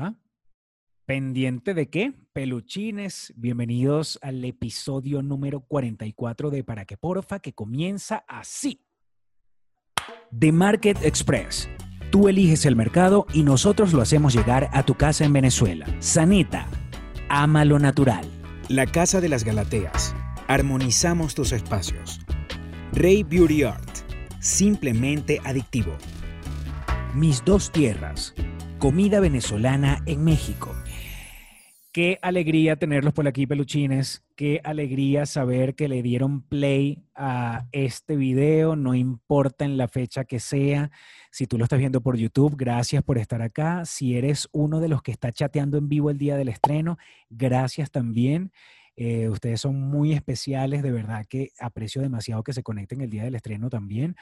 Ajá. ¿Pendiente de qué? Peluchines, bienvenidos al episodio número 44 de Para que Porfa, que comienza así. The Market Express. Tú eliges el mercado y nosotros lo hacemos llegar a tu casa en Venezuela. Sanita, ama lo natural. La Casa de las Galateas. Armonizamos tus espacios. Rey Beauty Art. Simplemente adictivo. Mis dos tierras. Comida venezolana en México. Qué alegría tenerlos por aquí, peluchines. Qué alegría saber que le dieron play a este video, no importa en la fecha que sea. Si tú lo estás viendo por YouTube, gracias por estar acá. Si eres uno de los que está chateando en vivo el día del estreno, gracias también. Eh, ustedes son muy especiales, de verdad que aprecio demasiado que se conecten el día del estreno también.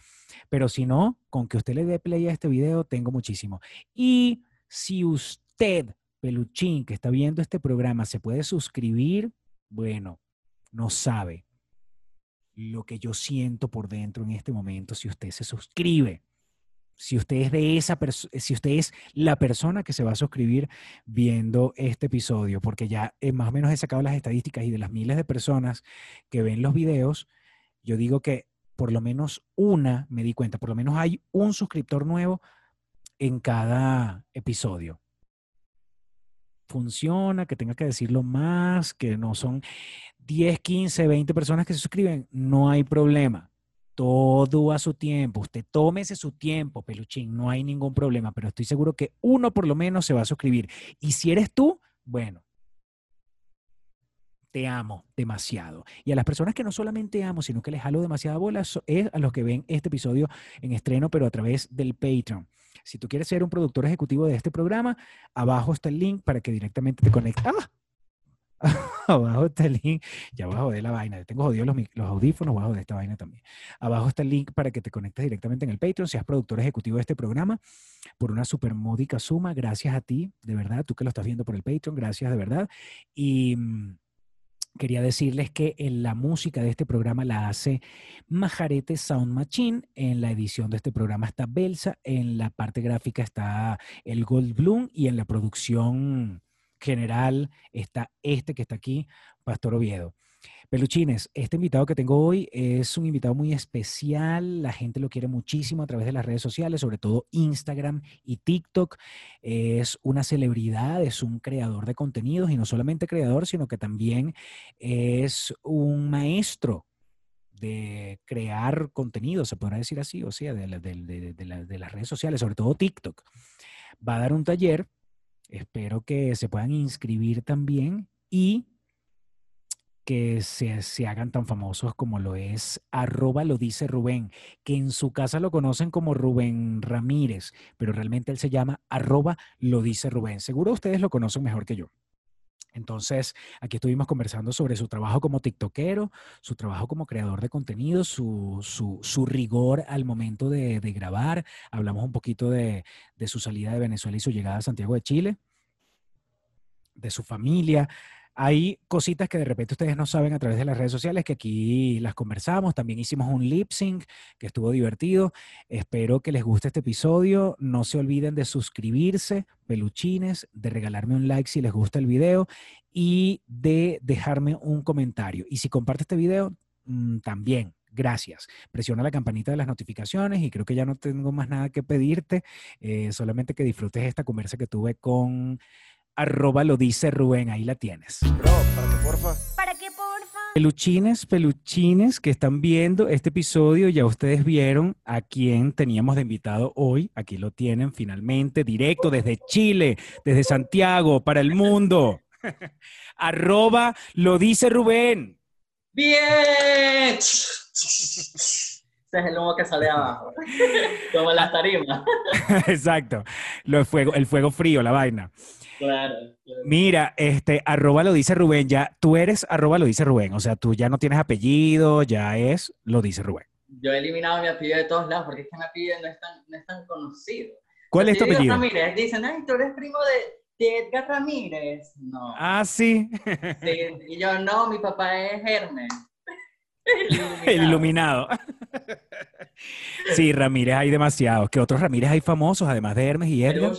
Pero si no, con que usted le dé play a este video, tengo muchísimo. Y si usted, peluchín, que está viendo este programa, se puede suscribir, bueno, no sabe lo que yo siento por dentro en este momento si usted se suscribe. Si usted es de esa si usted es la persona que se va a suscribir viendo este episodio, porque ya eh, más o menos he sacado las estadísticas y de las miles de personas que ven los videos, yo digo que por lo menos una, me di cuenta, por lo menos hay un suscriptor nuevo en cada episodio. Funciona, que tenga que decirlo más, que no son 10, 15, 20 personas que se suscriben, no hay problema. Todo a su tiempo. Usted tómese su tiempo, peluchín, no hay ningún problema, pero estoy seguro que uno por lo menos se va a suscribir. Y si eres tú, bueno, amo demasiado. Y a las personas que no solamente amo, sino que les jalo demasiada bola, es a los que ven este episodio en estreno, pero a través del Patreon. Si tú quieres ser un productor ejecutivo de este programa, abajo está el link para que directamente te conectes. ¡Ah! abajo está el link, ya abajo de la vaina, tengo jodidos los, los audífonos, abajo de esta vaina también. Abajo está el link para que te conectes directamente en el Patreon, seas productor ejecutivo de este programa, por una super módica suma, gracias a ti, de verdad, tú que lo estás viendo por el Patreon, gracias de verdad. Y mm, quería decirles que en la música de este programa la hace Majarete Sound Machine. En la edición de este programa está Belsa. En la parte gráfica está el Gold Bloom. Y en la producción general está este que está aquí, Pastor Oviedo. Peluchines, este invitado que tengo hoy es un invitado muy especial, la gente lo quiere muchísimo a través de las redes sociales, sobre todo Instagram y TikTok. Es una celebridad, es un creador de contenidos y no solamente creador, sino que también es un maestro de crear contenido, se podrá decir así, o sea, de, de las redes sociales, sobre todo TikTok. Va a dar un taller, espero que se puedan inscribir también y que se, hagan tan famosos como lo es arroba lo dice Rubén, que en su casa lo conocen como Rubén Ramírez, pero realmente él se llama arroba lo dice Rubén. Seguro ustedes lo conocen mejor que yo. Entonces, aquí estuvimos conversando sobre su trabajo como TikTokero, su trabajo como creador de contenido, su, su, rigor al momento de, grabar. Hablamos un poquito de, de su salida de Venezuela y su llegada a Santiago de Chile, de su familia, hay cositas que de repente ustedes no saben a través de las redes sociales que aquí las conversamos. También hicimos un lip sync que estuvo divertido. Espero que les guste este episodio. No se olviden de suscribirse, peluchines, de regalarme un like si les gusta el video y de dejarme un comentario. Y si comparte este video, mm, también gracias. Presiona la campanita de las notificaciones y creo que ya no tengo más nada que pedirte, eh, solamente que disfrutes esta conversa que tuve con arroba lo dice Rubén, ahí la tienes. Bro, ¿para qué porfa? ¿Para qué porfa? Peluchines, peluchines que están viendo este episodio, ya ustedes vieron a quién teníamos de invitado hoy. Aquí lo tienen finalmente, directo desde Chile, desde Santiago, para el mundo. arroba lo dice Rubén. Bien. Ese es el humo que sale abajo. Como las tarimas. Exacto. Lo fuego, el fuego frío, la vaina. Claro, Mira, este, arroba lo dice Rubén, ya tú eres arroba lo dice Rubén, o sea, tú ya no tienes apellido, ya es lo dice Rubén. Yo he eliminado mi apellido de todos lados porque es que mi apellido no es tan, no es tan conocido. ¿Cuál es tu apellido? Ramírez, dicen, ay, tú eres primo de, de Edgar Ramírez. No. Ah, sí. sí. Y yo, no, mi papá es Hermes. El iluminado. Sí, Ramírez hay demasiados. ¿Qué otros Ramírez hay famosos, además de Hermes y Edgar?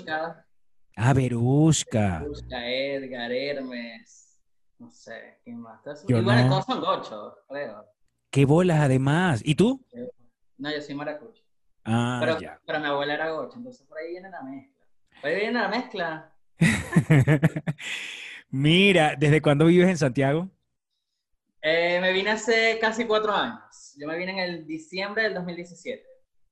Ah, Verusca. Verusca, Edgar, Hermes, no sé, ¿quién más? Yo bueno, no. todos son gochos, creo. Qué bolas además. ¿Y tú? No, yo soy maracucho. Ah, Pero, ya. pero mi abuela era gocho, entonces por ahí viene la mezcla. Por ahí viene la mezcla. Mira, ¿desde cuándo vives en Santiago? Eh, me vine hace casi cuatro años. Yo me vine en el diciembre del 2017,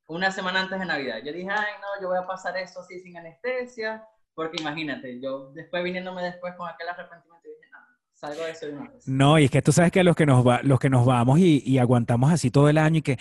una semana antes de Navidad. Yo dije, ay, no, yo voy a pasar esto así sin anestesia, porque imagínate, yo después viniéndome después con aquel arrepentimiento, dije, no, salgo de eso de una vez. No, y es que tú sabes que los que nos, va, los que nos vamos y, y aguantamos así todo el año y que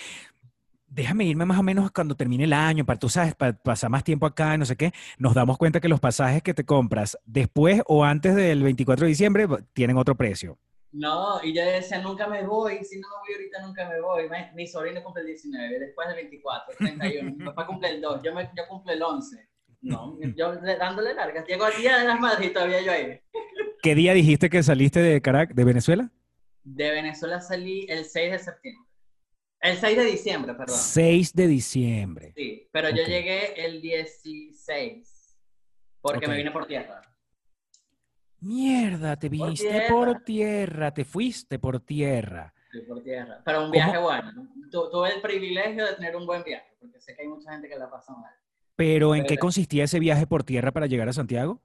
déjame irme más o menos cuando termine el año, para tú sabes, para pasar más tiempo acá y no sé qué, nos damos cuenta que los pasajes que te compras después o antes del 24 de diciembre tienen otro precio. No, y yo decía, nunca me voy, si no me voy ahorita nunca me voy. Mi, sobrino cumple el 19, después el 24, 31, mi papá cumple el 2, yo, me, yo cumple el 11. No, yo le- dándole largas. Llego al día de las madres y todavía yo ahí. ¿Qué día dijiste que saliste de Caracas, de Venezuela? De Venezuela salí el 6 de septiembre. El 6 de diciembre, perdón. 6 de diciembre. Sí, pero yo llegué el 16, porque me vine por tierra. Mierda, te viniste por tierra, te fuiste por tierra. Sí, por tierra. Pero un viaje bueno. Tu- tuve el privilegio de tener un buen viaje, porque sé que hay mucha gente que la pasa mal. Pero ¿en qué consistía ese viaje por tierra para llegar a Santiago?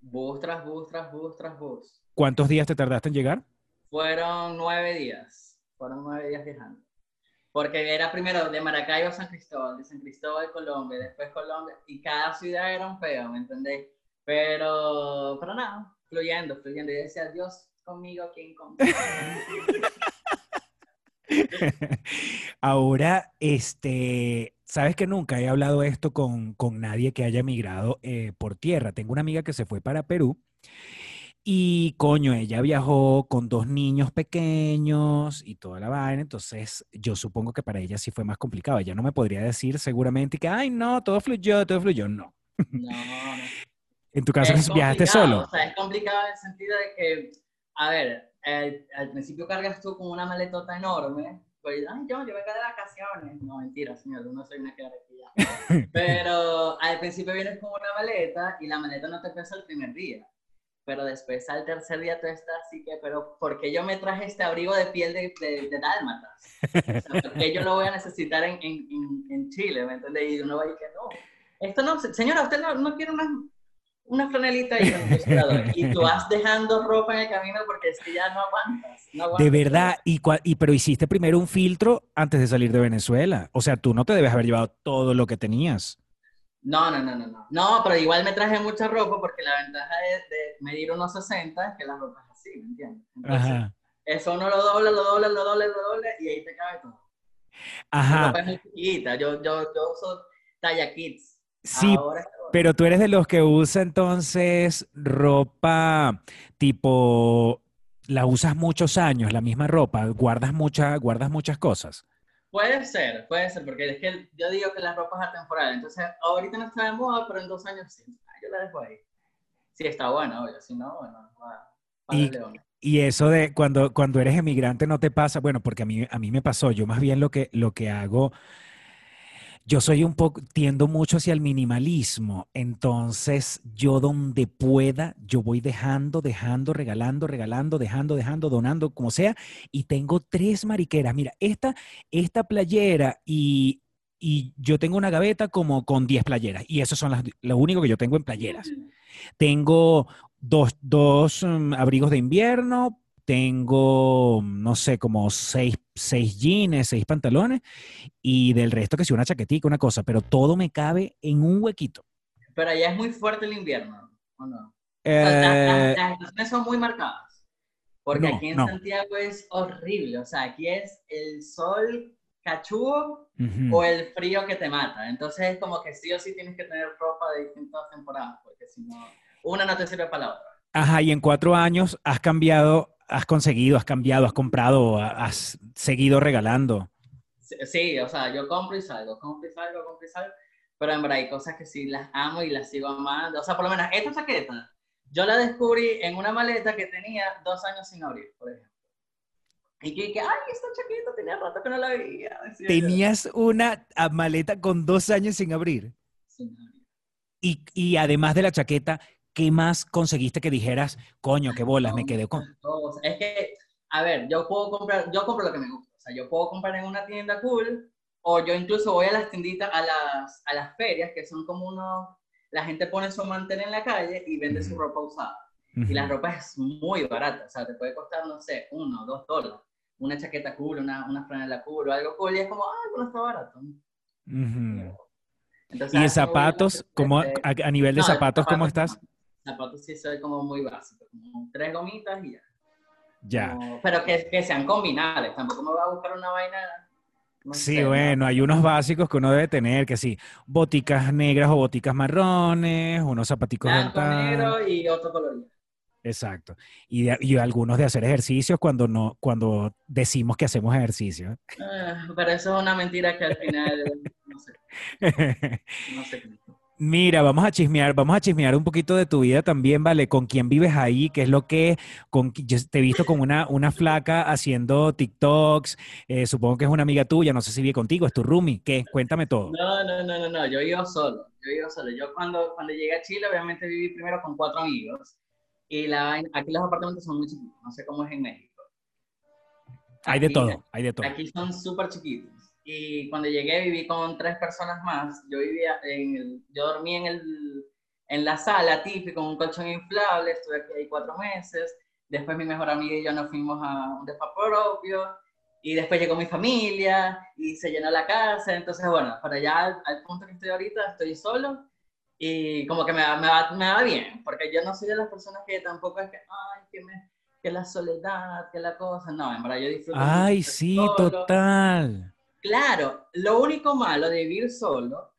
Bus tras bus, tras bus, tras bus. ¿Cuántos días te tardaste en llegar? Fueron nueve días. Fueron nueve días viajando. Porque era primero de Maracaibo a San Cristóbal, de San Cristóbal a Colombia, después Colombia, y cada ciudad era un peo, ¿me entendéis? Pero, pero nada, fluyendo, fluyendo. Y decía, Dios conmigo, ¿quién conmigo? Ahora, este, sabes que nunca he hablado esto con, con nadie que haya emigrado eh, por tierra. Tengo una amiga que se fue para Perú y, coño, ella viajó con dos niños pequeños y toda la vaina. Entonces, yo supongo que para ella sí fue más complicado. Ella no me podría decir seguramente que, ay, no, todo fluyó, todo fluyó. No. No, no. En tu caso, Es viajaste solo. O sea, es complicado en el sentido de que, a ver, al, al principio cargas tú con una maletota enorme, pues, ay, yo, yo vengo de vacaciones. No, mentira, señor, no soy una ya. Pero al principio vienes con una maleta y la maleta no te pesa el primer día. Pero después al tercer día tú estás así que, pero ¿por qué yo me traje este abrigo de piel de, de, de dálmatas? O sea, ¿Por qué yo lo voy a necesitar en, en, en, Chile? ¿Me entiendes? Y uno va y que no. Esto no, señora, usted no, no quiere una, una franelita en el refrigerador. Y tú vas dejando ropa en el camino porque es que ya no aguantas. no De verdad, y, y pero hiciste primero un filtro antes de salir de Venezuela. O sea, tú no te debes haber llevado todo lo que tenías. No, no, no, no, no. No, pero igual me traje mucha ropa porque la ventaja de, de medir unos 60 es que la ropa es así, ¿me entiendes? Entonces, Ajá. eso uno lo dobla, lo dobla, lo dobla, lo dobla y ahí te cabe todo. La Ajá. ropa es muy chiquita. Yo, yo, yo uso talla kids. Sí, Ahora, pero tú eres de los que usa entonces ropa tipo, la usas muchos años, la misma ropa, guardas mucha, guardas muchas cosas. Puede ser, puede ser, porque es que yo digo que la ropa es atemporal. Entonces, ahorita no está de moda, pero en dos años sí. Ah, Yo la dejo ahí. Si está buena, obvio. Si no, bueno, va para Y- león. Y eso de cuando, cuando eres emigrante no te pasa, bueno, porque a mí, a mí me pasó, yo más bien lo que, lo que hago, yo soy un poco, tiendo mucho hacia el minimalismo, entonces yo donde pueda, yo voy dejando, dejando, regalando, regalando, dejando, dejando, donando, como sea, y tengo tres mariqueras. Mira, esta, esta playera y, y yo tengo una gaveta como con 10 playeras, y eso son las, lo único que yo tengo en playeras. Tengo dos, dos mm, abrigos de invierno, tengo, no sé, como seis, seis jeans, seis pantalones y del resto que sí, una chaquetica, una cosa, pero todo me cabe en un huequito. Pero allá es muy fuerte el invierno, ¿o no? O sea, las- Eh, las, estaciones son muy marcadas. Porque no, aquí en no. Santiago es horrible. O sea, aquí es el sol cachudo o el frío que te mata. Entonces es como que sí o sí tienes que tener ropa de distintas temporadas, porque si no, una no te sirve para la otra. Ajá, y en cuatro años has cambiado, has conseguido, has cambiado, has comprado, ha- has seguido regalando. Sí, o sea, yo compro y salgo, compro y salgo, compro y salgo, pero en verdad hay cosas que sí las amo y las sigo amando. O sea, por lo menos esta chaqueta, yo la descubrí en una maleta que tenía dos años sin abrir, por ejemplo. Y que, que ay, esta chaqueta tenía rato que no la veía. Tenías una ah, maleta con dos años sin abrir. Sin abrir. Y, y además de la chaqueta, ¿qué más conseguiste que dijeras, coño, qué bolas, me quedé con... Es que, a ver, yo puedo comprar, yo compro lo que me gusta. O sea, yo puedo comprar en una tienda cool, o yo incluso voy a las tienditas, a las, a las ferias, que son como unos, la gente pone su mantel en la calle y vende su ropa usada. Y la ropa es muy barata, o sea, te puede costar, no sé, uno, dos dólares. Una chaqueta cool, una, una franela cool o algo cool, y es como, ah, bueno, está barato. Entonces, ¿Y zapatos? ¿cómo, este, a, nivel de zapatos, cómo estás? Zapatos sí soy como muy básico, como tres gomitas y ya. Ya. pero que, que, sean combinables, tampoco me voy a buscar una vaina. sí, bueno, hay unos básicos que uno debe tener, que sí, boticas negras o boticas marrones, unos zapaticos Blanco, negro y otro color. Exacto. Y, y, algunos de hacer ejercicios cuando no, cuando decimos que hacemos ejercicio. Ah, pero eso es una mentira que al final no sé. No sé. Mira, vamos a chismear, vamos a chismear un poquito de tu vida también, ¿vale? ¿Con quién vives ahí? ¿Qué es lo que con, yo te he visto con una, una flaca haciendo TikToks, eh, supongo que es una amiga tuya, no sé si vive contigo, es tu roomie, ¿qué? Cuéntame todo. No, no, no, no, no, yo vivo solo, yo vivo solo. Yo cuando, cuando llegué a Chile, obviamente viví primero con cuatro amigos, y la, aquí los apartamentos son muy chiquitos, no sé cómo es en México. hay de todo, hay de todo. Aquí son súper chiquitos y cuando llegué viví con tres personas más. Yo vivía en el, yo dormí en, el, en la sala típico, con un colchón inflable, estuve aquí ahí cuatro meses. Después mi mejor amiga y yo nos fuimos a un despacho propio. Y después llegó mi familia y se llenó la casa. Entonces, bueno, para allá al, punto que estoy ahorita, estoy solo y como que me, me, va, me va bien, porque yo no soy de las personas que tampoco es que, ay, que, me, que la soledad, que la cosa. No, en verdad yo disfruto. Ay, sí, total. Claro, lo único malo de vivir solo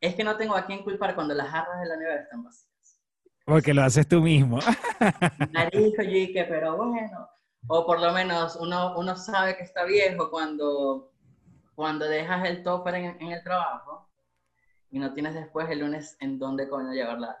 es que no tengo a quién culpar cuando las jarras de la nevera están vacías. Porque lo haces tú mismo. Narijo, que, pero bueno. O por lo menos uno, uno sabe que está viejo cuando, cuando dejas el topper en, el trabajo y no tienes después el lunes en dónde coño llevar la,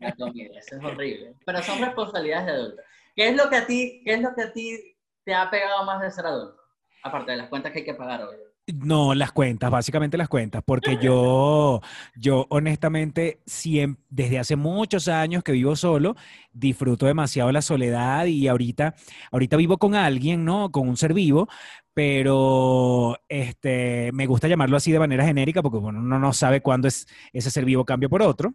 la, comida. Eso es horrible. Pero son responsabilidades de adulto. ¿Qué es lo que a ti, qué es lo que a ti te ha pegado más de ser adulto? Aparte de las cuentas que hay que pagar hoy. No, las cuentas, básicamente las cuentas, porque yo, yo honestamente, siempre, desde hace muchos años que vivo solo, disfruto demasiado la soledad y ahorita, ahorita vivo con alguien, ¿no? Con un ser vivo, pero este, me gusta llamarlo así de manera genérica porque bueno, uno no sabe cuándo es, ese ser vivo cambia por otro.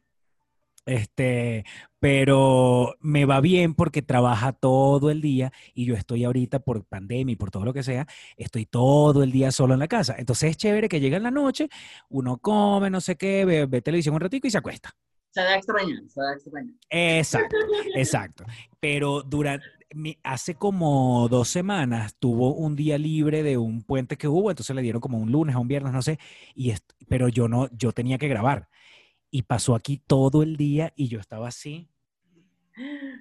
Este, pero me va bien porque trabaja todo el día y yo estoy ahorita por pandemia y por todo lo que sea, estoy todo el día solo en la casa. Entonces es chévere que llega en la noche, uno come, no sé qué, ve, televisión un ratico y se acuesta. Se da extraño, se da extraño. Exacto, exacto. Pero durante, hace como dos semanas tuvo un día libre de un puente que hubo, entonces le dieron como un lunes o un viernes, no sé, y pero yo no, yo tenía que grabar y pasó aquí todo el día y yo estaba así.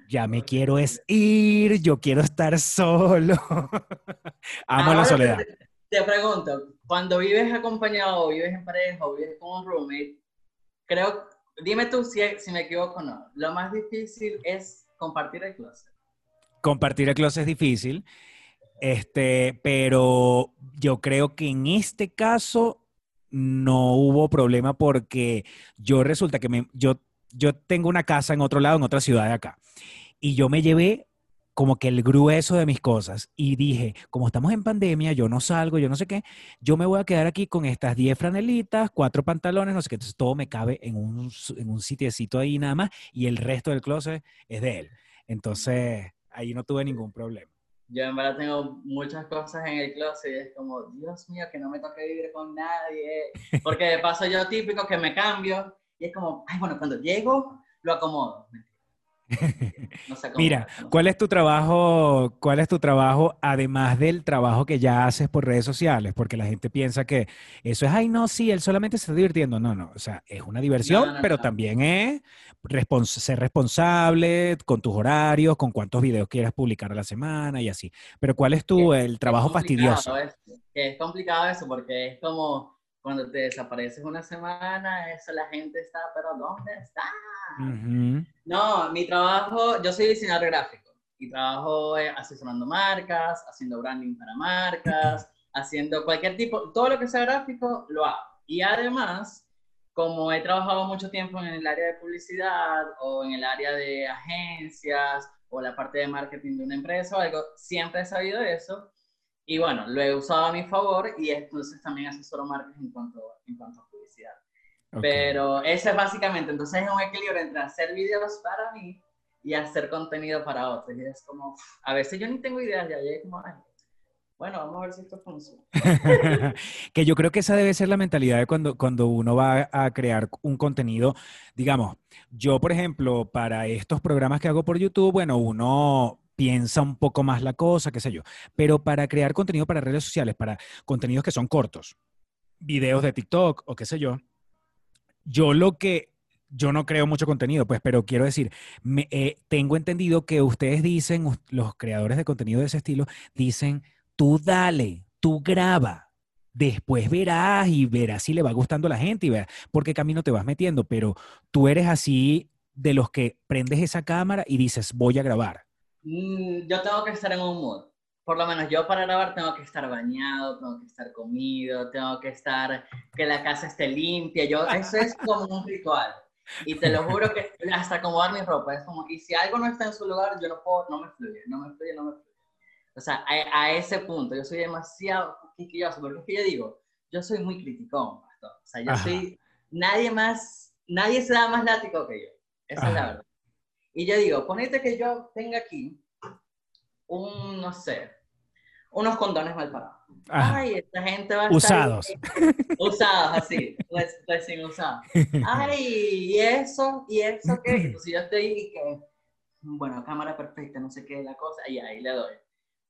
Ya me quiero es ir, yo quiero estar solo. Amo la soledad. Te, pregunto, cuando vives acompañado, vives en pareja, o vives con un roommate, creo, dime tú si, si me equivoco o no, lo más difícil es compartir el closet. Compartir el closet es difícil, este, pero yo creo que en este caso no hubo problema porque yo resulta que me, yo, yo tengo una casa en otro lado, en otra ciudad de acá, y yo me llevé como que el grueso de mis cosas y dije, como estamos en pandemia, yo no salgo, yo no sé qué, yo me voy a quedar aquí con estas 10 franelitas, cuatro pantalones, no sé qué, entonces todo me cabe en un, en un sitiecito ahí nada más y el resto del closet es de él. Entonces, ahí no tuve ningún problema yo en verdad tengo muchas cosas en el closet y es como, Dios mío, que no me toque vivir con nadie. Porque de paso yo típico que me cambio y es como, ay, bueno, cuando llego lo acomodo. Mira, ¿cuál es tu trabajo? ¿Cuál es tu trabajo además del trabajo que ya haces por redes sociales? Porque la gente piensa que eso es, ay, no, sí, él solamente se está divirtiendo. No, no, o sea, es una diversión, pero también es ser responsable con tus horarios, con cuántos videos quieras publicar a la semana y así. Pero ¿cuál es tu el trabajo fastidioso? es complicado eso porque es como cuando te desapareces una semana, eso la gente está, pero ¿dónde está? No, mi trabajo, yo soy diseñador gráfico y trabajo eh, asesorando marcas, haciendo branding para marcas, haciendo cualquier tipo, todo lo que sea gráfico lo hago. Y además, como he trabajado mucho tiempo en el área de publicidad o en el área de agencias o la parte de marketing de una empresa o algo, siempre he sabido eso. Y bueno, lo he usado a mi favor y entonces también asesoro marcas en cuanto, en cuanto a publicidad. Pero ese es básicamente, entonces es un equilibrio entre hacer videos para mí y hacer contenido para otros. Y es como, a veces yo ni tengo ideas, ya llegué como, bueno, vamos a ver si esto funciona. que yo creo que esa debe ser la mentalidad de cuando, cuando uno va a crear un contenido. Digamos, yo, por ejemplo, para estos programas que hago por YouTube, bueno, uno piensa un poco más la cosa, qué sé yo. Pero para crear contenido para redes sociales, para contenidos que son cortos, videos de TikTok o qué sé yo, yo lo que yo no creo mucho contenido, pues, pero quiero decir, eh, tengo entendido que ustedes dicen, los creadores de contenido de ese estilo, dicen, tú dale, tú graba. Después verás y verás si le va gustando a la gente y verás por qué camino te vas metiendo, pero tú eres así de los que prendes esa cámara y dices, voy a grabar. Mm, yo tengo que estar en un mood. Por lo menos yo para grabar tengo que estar bañado, tengo que estar comido, tengo que estar, que la casa esté limpia. Yo, eso es como un ritual. Y te lo juro que hasta acomodar mi ropa es como, y si algo no está en su lugar, yo no puedo, no me fluye, no me fluye, no me fluye. O sea, a, ese punto, yo soy demasiado quisquilloso, porque es que yo digo, yo soy muy criticón, pastor. O sea, yo soy, nadie más, nadie se da más látigo que yo. Esa es la verdad. Y yo digo, ponete que yo tenga aquí un, no sé, unos condones mal parados. Ay, esta gente va a Usados. usados, así, recién usados. Ay, y eso, y eso qué. Entonces yo estoy y que, bueno, cámara perfecta, no sé qué, la cosa, y ahí le doy.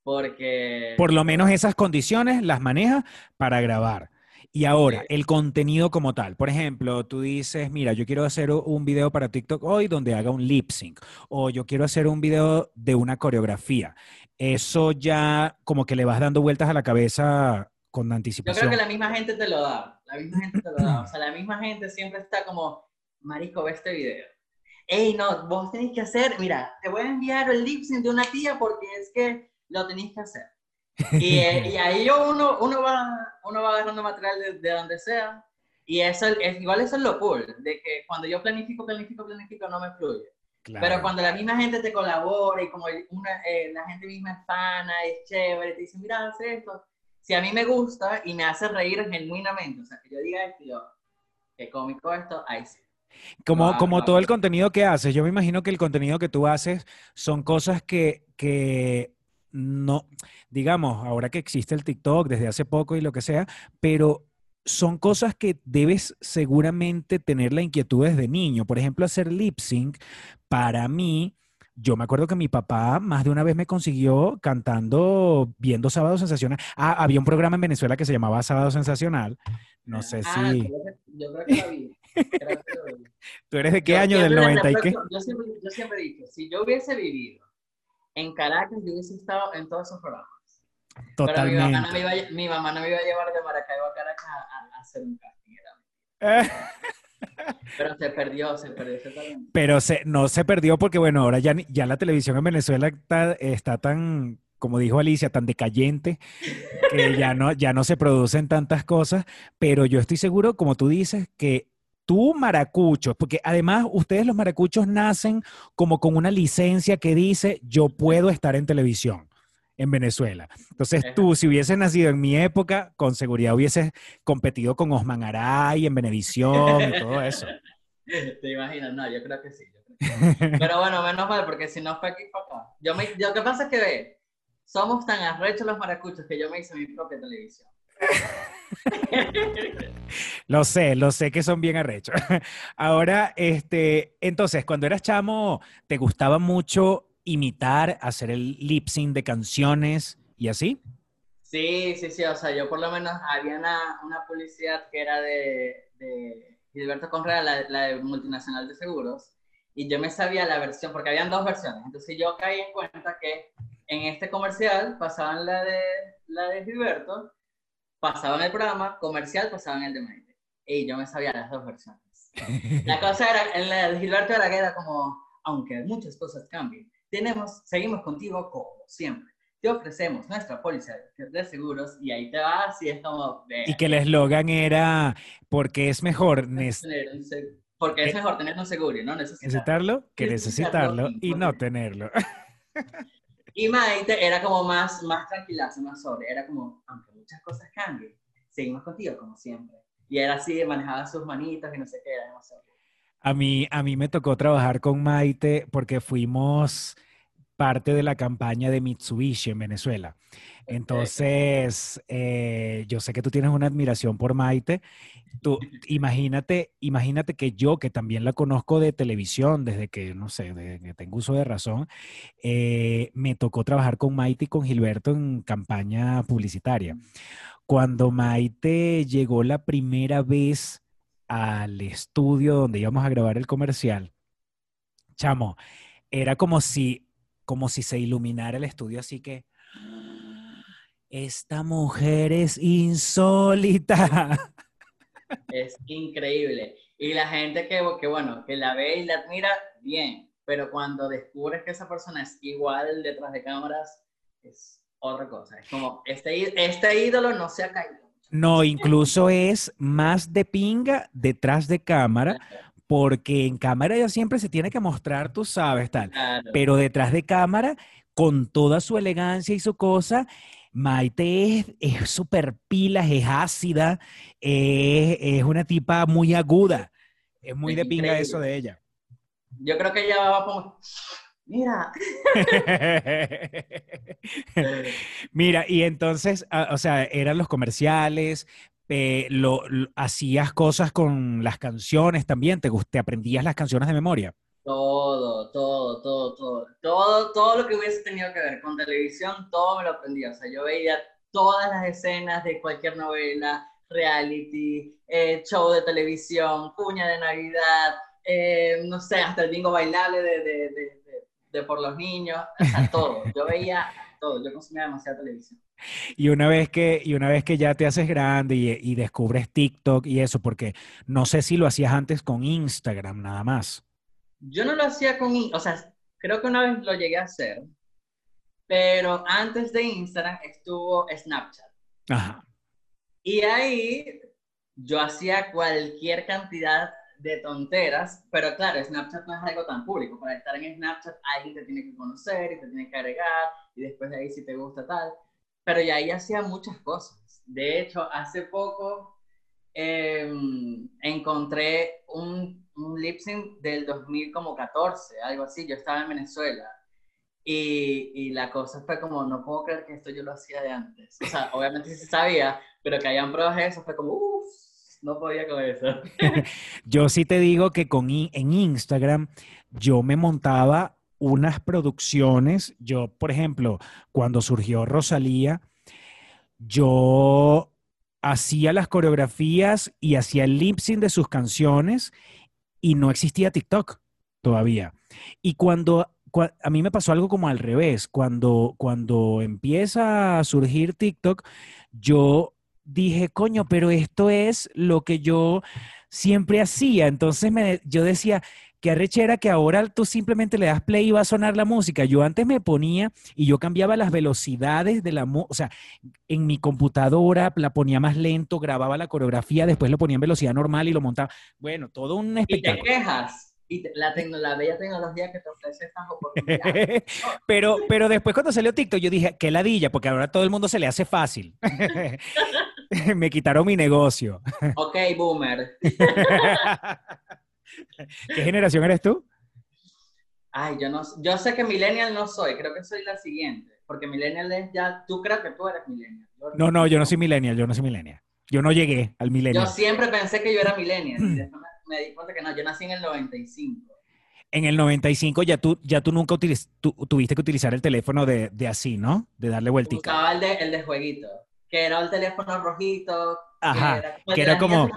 Porque... Por lo menos esas condiciones las maneja para grabar. Y ahora, el contenido como tal. Por ejemplo, tú dices, mira, yo quiero hacer un video para TikTok hoy donde haga un lip sync. O yo quiero hacer un video de una coreografía. Eso ya como que le vas dando vueltas a la cabeza con anticipación. Yo creo que la misma gente te lo da. La misma gente te lo da. O sea, la misma gente siempre está como, marico, ve este video. Ey, no, vos tenés que hacer, mira, te voy a enviar el lip sync de una tía porque es que lo tenéis que hacer. Y, eh, y, ahí uno, uno, va, uno va agarrando material de, donde sea. Y eso es, igual eso es lo cool, de que cuando yo planifico, planifico, planifico, no me fluye. Pero cuando la misma gente te colabora y como una, eh, la gente misma es fana, es chévere, te dice, mira, haz esto. Si a mí me gusta y me hace reír genuinamente, o sea, que yo diga esto, yo, qué cómico esto, ahí sí. Como, como todo el contenido que haces, yo me imagino que el contenido que tú haces son cosas que, que no, digamos, ahora que existe el TikTok desde hace poco y lo que sea, pero son cosas que debes seguramente tener la inquietud desde niño. Por ejemplo, hacer lip sync, para mí, yo me acuerdo que mi papá más de una vez me consiguió cantando, viendo Sábado Sensacional. Ah, había un programa en Venezuela que se llamaba Sábado Sensacional. No sé ah, si... Yo creo que lo vi. ¿Tú eres de qué año? ¿Del 90 y qué? Yo siempre, yo siempre he dicho, si yo hubiese vivido en Caracas yo hubiese estado en todos esos programas. Totalmente. Pero mi mamá, no me iba, a, mi mamá no me iba a llevar de Maracaibo a Caracas a, hacer un casting. Pero se perdió, se perdió ese talento. Pero se, no se perdió porque, bueno, ahora ya, ya la televisión en Venezuela está, está tan, como dijo Alicia, tan decayente que ya no, ya no se producen tantas cosas. Pero yo estoy seguro, como tú dices, que tú maracuchos, porque además ustedes los maracuchos nacen como con una licencia que dice yo puedo estar en televisión en Venezuela. Entonces tú, si hubieses nacido en mi época, con seguridad hubieses competido con Osman Aray en Venevisión y todo eso. Te imaginas, no, yo creo que sí. Pero bueno, menos mal, porque si no fue aquí, acá. Yo me, lo que pasa es que ve, somos tan arrechos los maracuchos que yo me hice mi propia televisión. lo sé, lo sé que son bien arrechos. Ahora, este, entonces, cuando eras chamo, ¿te gustaba mucho imitar, hacer el lip sync de canciones y así? Sí, sí, sí, o sea, yo por lo menos había una, publicidad que era de, Gilberto Correa, la, la, de multinacional de seguros, y yo me sabía la versión, porque habían dos versiones, entonces yo caí en cuenta que en este comercial pasaban la de, la de Gilberto pasaban el programa comercial, pasaban el de Maite. Y yo me sabía las dos versiones. La cosa era, en la de Gilberto era que era como, aunque muchas cosas cambien, tenemos, seguimos contigo como siempre. te ofrecemos nuestra póliza de seguros y ahí te vas y es como... Y que el eslogan era, porque es mejor... Porque es eh, mejor tener un seguro y no necesitarlo. que necesitarlo y no tenerlo. Y Maite era como más, más tranquila, más sobre. Era como, aunque muchas cosas cambien, seguimos contigo como siempre. Y era así, manejaba sus manitos y no sé qué, era. A mí, a mí me tocó trabajar con Maite porque fuimos parte de la campaña de Mitsubishi en Venezuela. Entonces, eh, yo sé que tú tienes una admiración por Maite. Tú, imagínate, imagínate que yo, que también la conozco de televisión, desde que, no sé, desde que tengo uso de razón, eh, me tocó trabajar con Maite y con Gilberto en campaña publicitaria. Cuando Maite llegó la primera vez al estudio donde íbamos a grabar el comercial, chamo, era como si como si se iluminara el estudio, así que esta mujer es insólita. Es increíble. Y la gente que, que, bueno, que la ve y la admira, bien, pero cuando descubres que esa persona es igual detrás de cámaras, es otra cosa. Es como, este, este ídolo no se ha caído. No, incluso es más de pinga detrás de cámara, porque en cámara ya siempre se tiene que mostrar, tú sabes, tal. Pero detrás de cámara, con toda su elegancia y su cosa, Maite es súper pilas, es ácida, es, una tipa muy aguda. Es muy de pinga eso de ella. Yo creo que ella va como, mira. mira, y entonces, ah, o sea, eran los comerciales, eh, lo, hacías cosas con las canciones también, te, te aprendías las canciones de memoria. Todo, todo, todo, todo, todo, todo lo que hubiese tenido que ver con televisión, todo me lo aprendía. O sea, yo veía todas las escenas de cualquier novela, reality, eh, show de televisión, cuña de Navidad, eh, no sé, hasta el bingo bailable de, de, de, de por los niños, o todo. Yo veía todo, yo consumía demasiada televisión. Y una vez que, y una vez que ya te haces grande y, descubres TikTok y eso, porque no sé si lo hacías antes con Instagram nada más. Yo no lo hacía con, o sea, creo que una vez lo llegué a hacer, pero antes de Instagram estuvo Snapchat. Ajá. Y ahí yo hacía cualquier cantidad de tonteras, pero claro, Snapchat no es algo tan público. Para estar en Snapchat alguien te tiene que conocer y te tiene que agregar y después de ahí si te gusta tal pero ya ahí hacía muchas cosas. De hecho, hace poco em, encontré un, un lip sync del 2014, algo así. Yo estaba en Venezuela y, y, la cosa fue como, no puedo creer que esto yo lo hacía de antes. O sea, obviamente sí se sabía, pero que hayan pruebas de eso fue como, uff, no podía con eso. yo sí te digo que con, en Instagram yo me montaba unas producciones, yo, por ejemplo, cuando surgió Rosalía, yo hacía las coreografías y hacía el lip sync de sus canciones y no existía TikTok todavía. Y cuando, a mí me pasó algo como al revés, cuando, cuando empieza a surgir TikTok, yo dije, coño, pero esto es lo que yo siempre hacía. Entonces me, yo decía, qué arrechera que ahora tú simplemente le das play y va a sonar la música. Yo antes me ponía y yo cambiaba las velocidades de la música, o sea, en mi computadora la ponía más lento, grababa la coreografía, después lo ponía en velocidad normal y lo montaba. Bueno, todo un espectáculo. Y te quejas. Y la, la, bella tecnología que te ofrece estas oportunidades. pero, pero después cuando salió TikTok yo dije, qué ladilla, porque ahora todo el mundo se le hace fácil. me quitaron mi negocio. ok, boomer. ¿Qué generación eres tú? Ay, yo no, yo sé que millennial no soy, creo que soy la siguiente, porque millennial es ya, tú crees que tú eres millennial. no, no, yo no soy millennial, yo no soy millennial. Yo no llegué al millennial. Yo siempre pensé que yo era millennial, y después me, di cuenta que no, yo nací en el 95. En el 95 ya tú, ya tú nunca tuviste que utilizar el teléfono de, de así, ¿no? De darle vueltita. Usaba el de, el de jueguito, que era el teléfono rojito, Ajá, que era, como,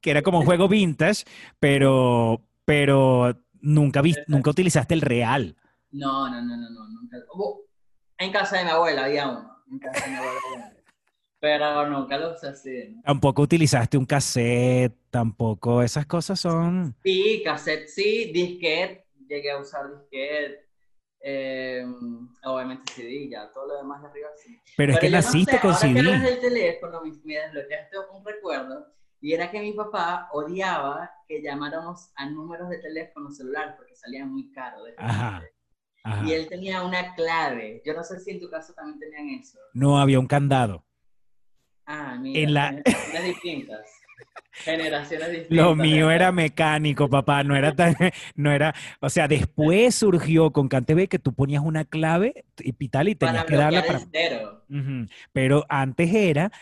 que era como un juego vintage, pero, pero nunca, vi, nunca utilizaste el real. No, no, no, no, no, nunca. en casa de mi abuela había uno, en casa de mi abuela Pero nunca lo usé así. Tampoco utilizaste un cassette, tampoco, esas cosas son... Sí, cassette sí, disquete, llegué a usar disquete. Eh, obviamente CD, ya todo lo demás de arriba sí. Pero, es que naciste con ahora CD. Que teléfono, me, desbloqueaste un recuerdo. Y era que mi papá odiaba que llamáramos a números de teléfono celular porque salían muy caros. Ajá, ajá. Y él tenía una clave. Yo no sé si en tu caso también tenían eso. No había un candado. Ah, mira. En la- distintas. Generaciones distintas. Lo mío ¿verdad? era mecánico, papá, no era tan, no era, o sea, después surgió con CanTV que tú ponías una clave y tal y tenías para que darla para... Pero antes era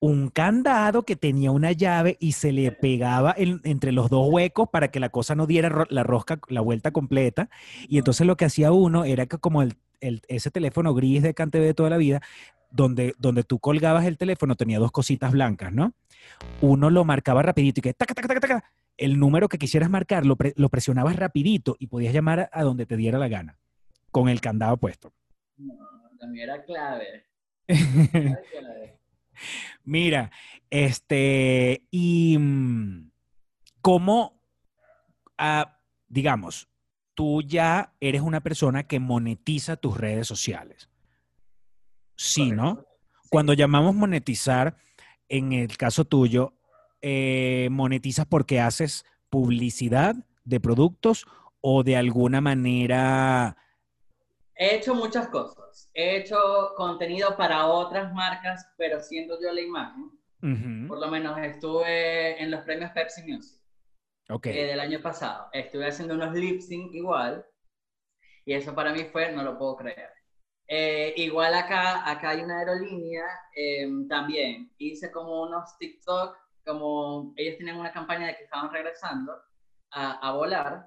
un candado que tenía una llave y se le pegaba en- entre los dos huecos para que la cosa no diera ro- la rosca, la vuelta completa. Y entonces lo que hacía uno era que como el, el- ese teléfono gris de CanTV de toda la vida, donde, donde tú colgabas el teléfono tenía dos cositas blancas, ¿no? Uno lo marcaba rapidito y que taca, taca, taca, taca, el número que quisieras marcar lo, pre- lo presionabas rapidito y podías llamar a, a donde te diera la gana, con el candado puesto. No, también era clave. Era clave. Mira, este, y mm, cómo, ah, digamos, tú ya eres una persona que monetiza tus redes sociales. Sí, ¿no? Sí. Cuando llamamos monetizar, en el caso tuyo, eh, monetizas porque haces publicidad de productos o de alguna manera... He hecho muchas cosas. He hecho contenido para otras marcas, pero siendo yo la imagen. Por lo menos estuve en los premios Pepsi Music ok. eh, del año pasado. Estuve haciendo unos lip sync igual. Y eso para mí fue, no lo puedo creer. Eh, igual acá, acá hay una aerolínea eh, también. Hice como unos TikTok, como ellos tenían una campaña de que estaban regresando a, a volar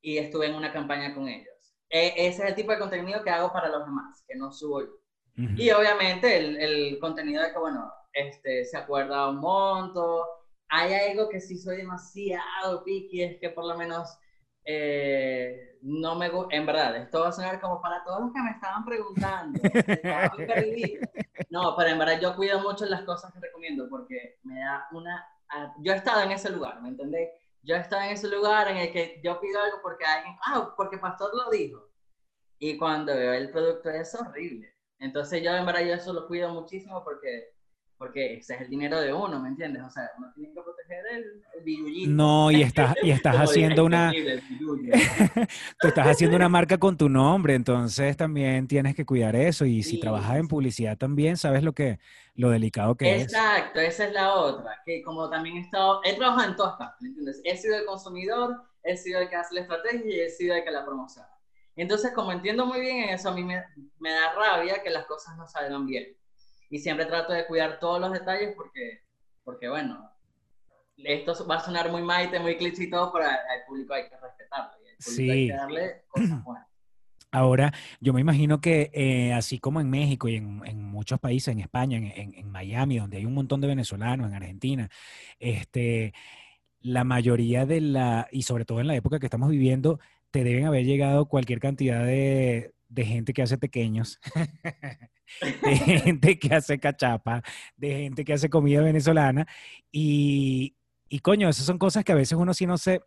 y estuve en una campaña con ellos. Eh, ese es el tipo de contenido que hago para los demás, que no subo yo. Ujú. Y obviamente el, el contenido de que, bueno, este, se acuerda un monto. Hay algo que sí soy demasiado picky, es que por lo menos eh, no me gusta, en verdad, esto va a sonar como para todos los que me estaban preguntando. No, pero en verdad yo cuido mucho las cosas que recomiendo porque me da una... Yo he estado en ese lugar, ¿me entendés? Yo he estado en ese lugar en el que yo pido algo porque alguien, ah, porque Pastor lo dijo. Y cuando veo el producto es horrible. Entonces yo en verdad yo eso lo cuido muchísimo porque, porque ese es el dinero de uno, ¿me entiendes? O sea, uno tiene que proteger el, el billullito. No, y estás, y estás haciendo una, tú estás haciendo una marca con tu nombre, entonces también tienes que cuidar eso. Y si trabajas en publicidad también, sabes lo que, lo delicado que es. Exacto, esa es la otra, que como también he estado, he trabajado en todas partes, ¿me entiendes? He sido el consumidor, he sido el que hace la estrategia y he sido el que la promociona. Entonces, como entiendo muy bien eso, a mí me, me da rabia que las cosas no salgan bien. Y siempre trato de cuidar todos los detalles porque, porque bueno, esto va a sonar muy maite, muy cliché y todo, pero al, público hay que respetarlo. Y al público hay Sí. que darle cosas buenas. Ahora, yo me imagino que eh, así como en México y en, en muchos países, en España, en, en- en Miami, donde hay un montón de venezolanos, en Argentina, este, la mayoría de la, y sobre todo en la época que estamos viviendo, te deben haber llegado cualquier cantidad de, de gente que hace pequeños, de gente que hace cachapa, de gente que hace comida venezolana, y, y coño, esas son cosas que a veces uno sí no se,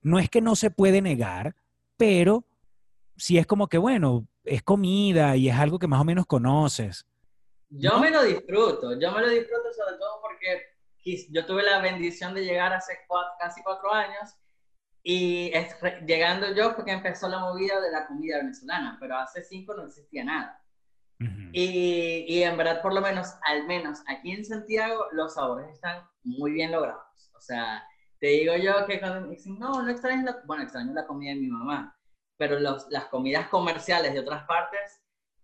no es que no se puede negar, pero sí es como que, bueno, es comida y es algo que más o menos conoces. Yo ¿No? me lo disfruto, yo me lo disfruto sobre todo porque yo tuve la bendición de llegar hace casi cuatro años y es re- llegando yo fue que empezó la movida de la comida venezolana, pero hace cinco no existía nada. Ujú. Y, y en verdad, por lo menos, al menos aquí en Santiago, los sabores están muy bien logrados. O sea, te digo yo que cuando me dicen, no, no extraño la, bueno, extraño la comida de mi mamá, pero los, las comidas comerciales de otras partes,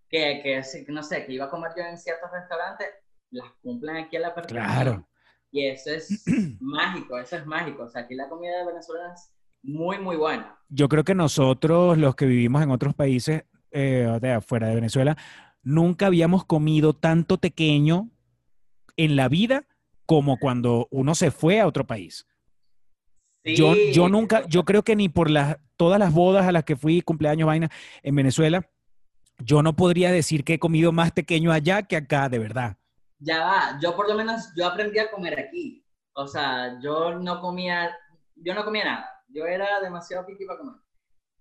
que, que, no sé, que iba a comer yo en ciertos restaurantes, las cumplen aquí a la perfección. Claro. Y eso es mágico, eso es mágico. O sea, aquí la comida venezolana es muy, muy buena. Yo creo que nosotros, los que vivimos en otros países eh, de afuera de Venezuela, nunca habíamos comido tanto pequeño en la vida como cuando uno se fue a otro país. Yo, Sí, yo nunca, yo creo que ni por las, todas las bodas a las que fui, cumpleaños, vaina, en Venezuela, yo no podría decir que he comido más pequeño allá que acá, de verdad. Ya va, yo por lo menos, yo aprendí a comer aquí. O sea, yo no comía, yo no comía nada. Yo era demasiado piqui para comer.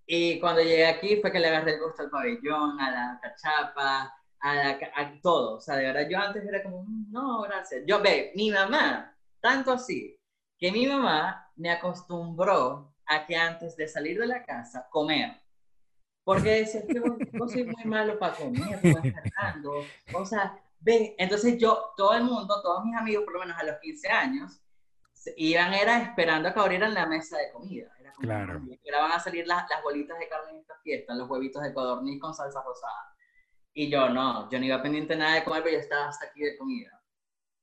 Y cuando llegué aquí fue que le agarré el gusto al pabellón, a la cachapa, a, la, a todo. O sea, de verdad, yo antes era como, mm, no, gracias. Yo, ve, mi mamá, tanto así, que mi mamá me acostumbró a que antes de salir de la casa, comer. Porque decía, que yo soy muy malo para comer, Fernando. O sea, ve, entonces yo, todo el mundo, todos mis amigos, por lo menos a los 15 años, iban era esperando a que abrieran la mesa de comida. Era como, Claro. Ahora van a salir las, las bolitas de carne en esta fiesta, los huevitos de codorniz con salsa rosada. Y yo no, yo no iba pendiente nada de comer, pero yo estaba hasta aquí de comida.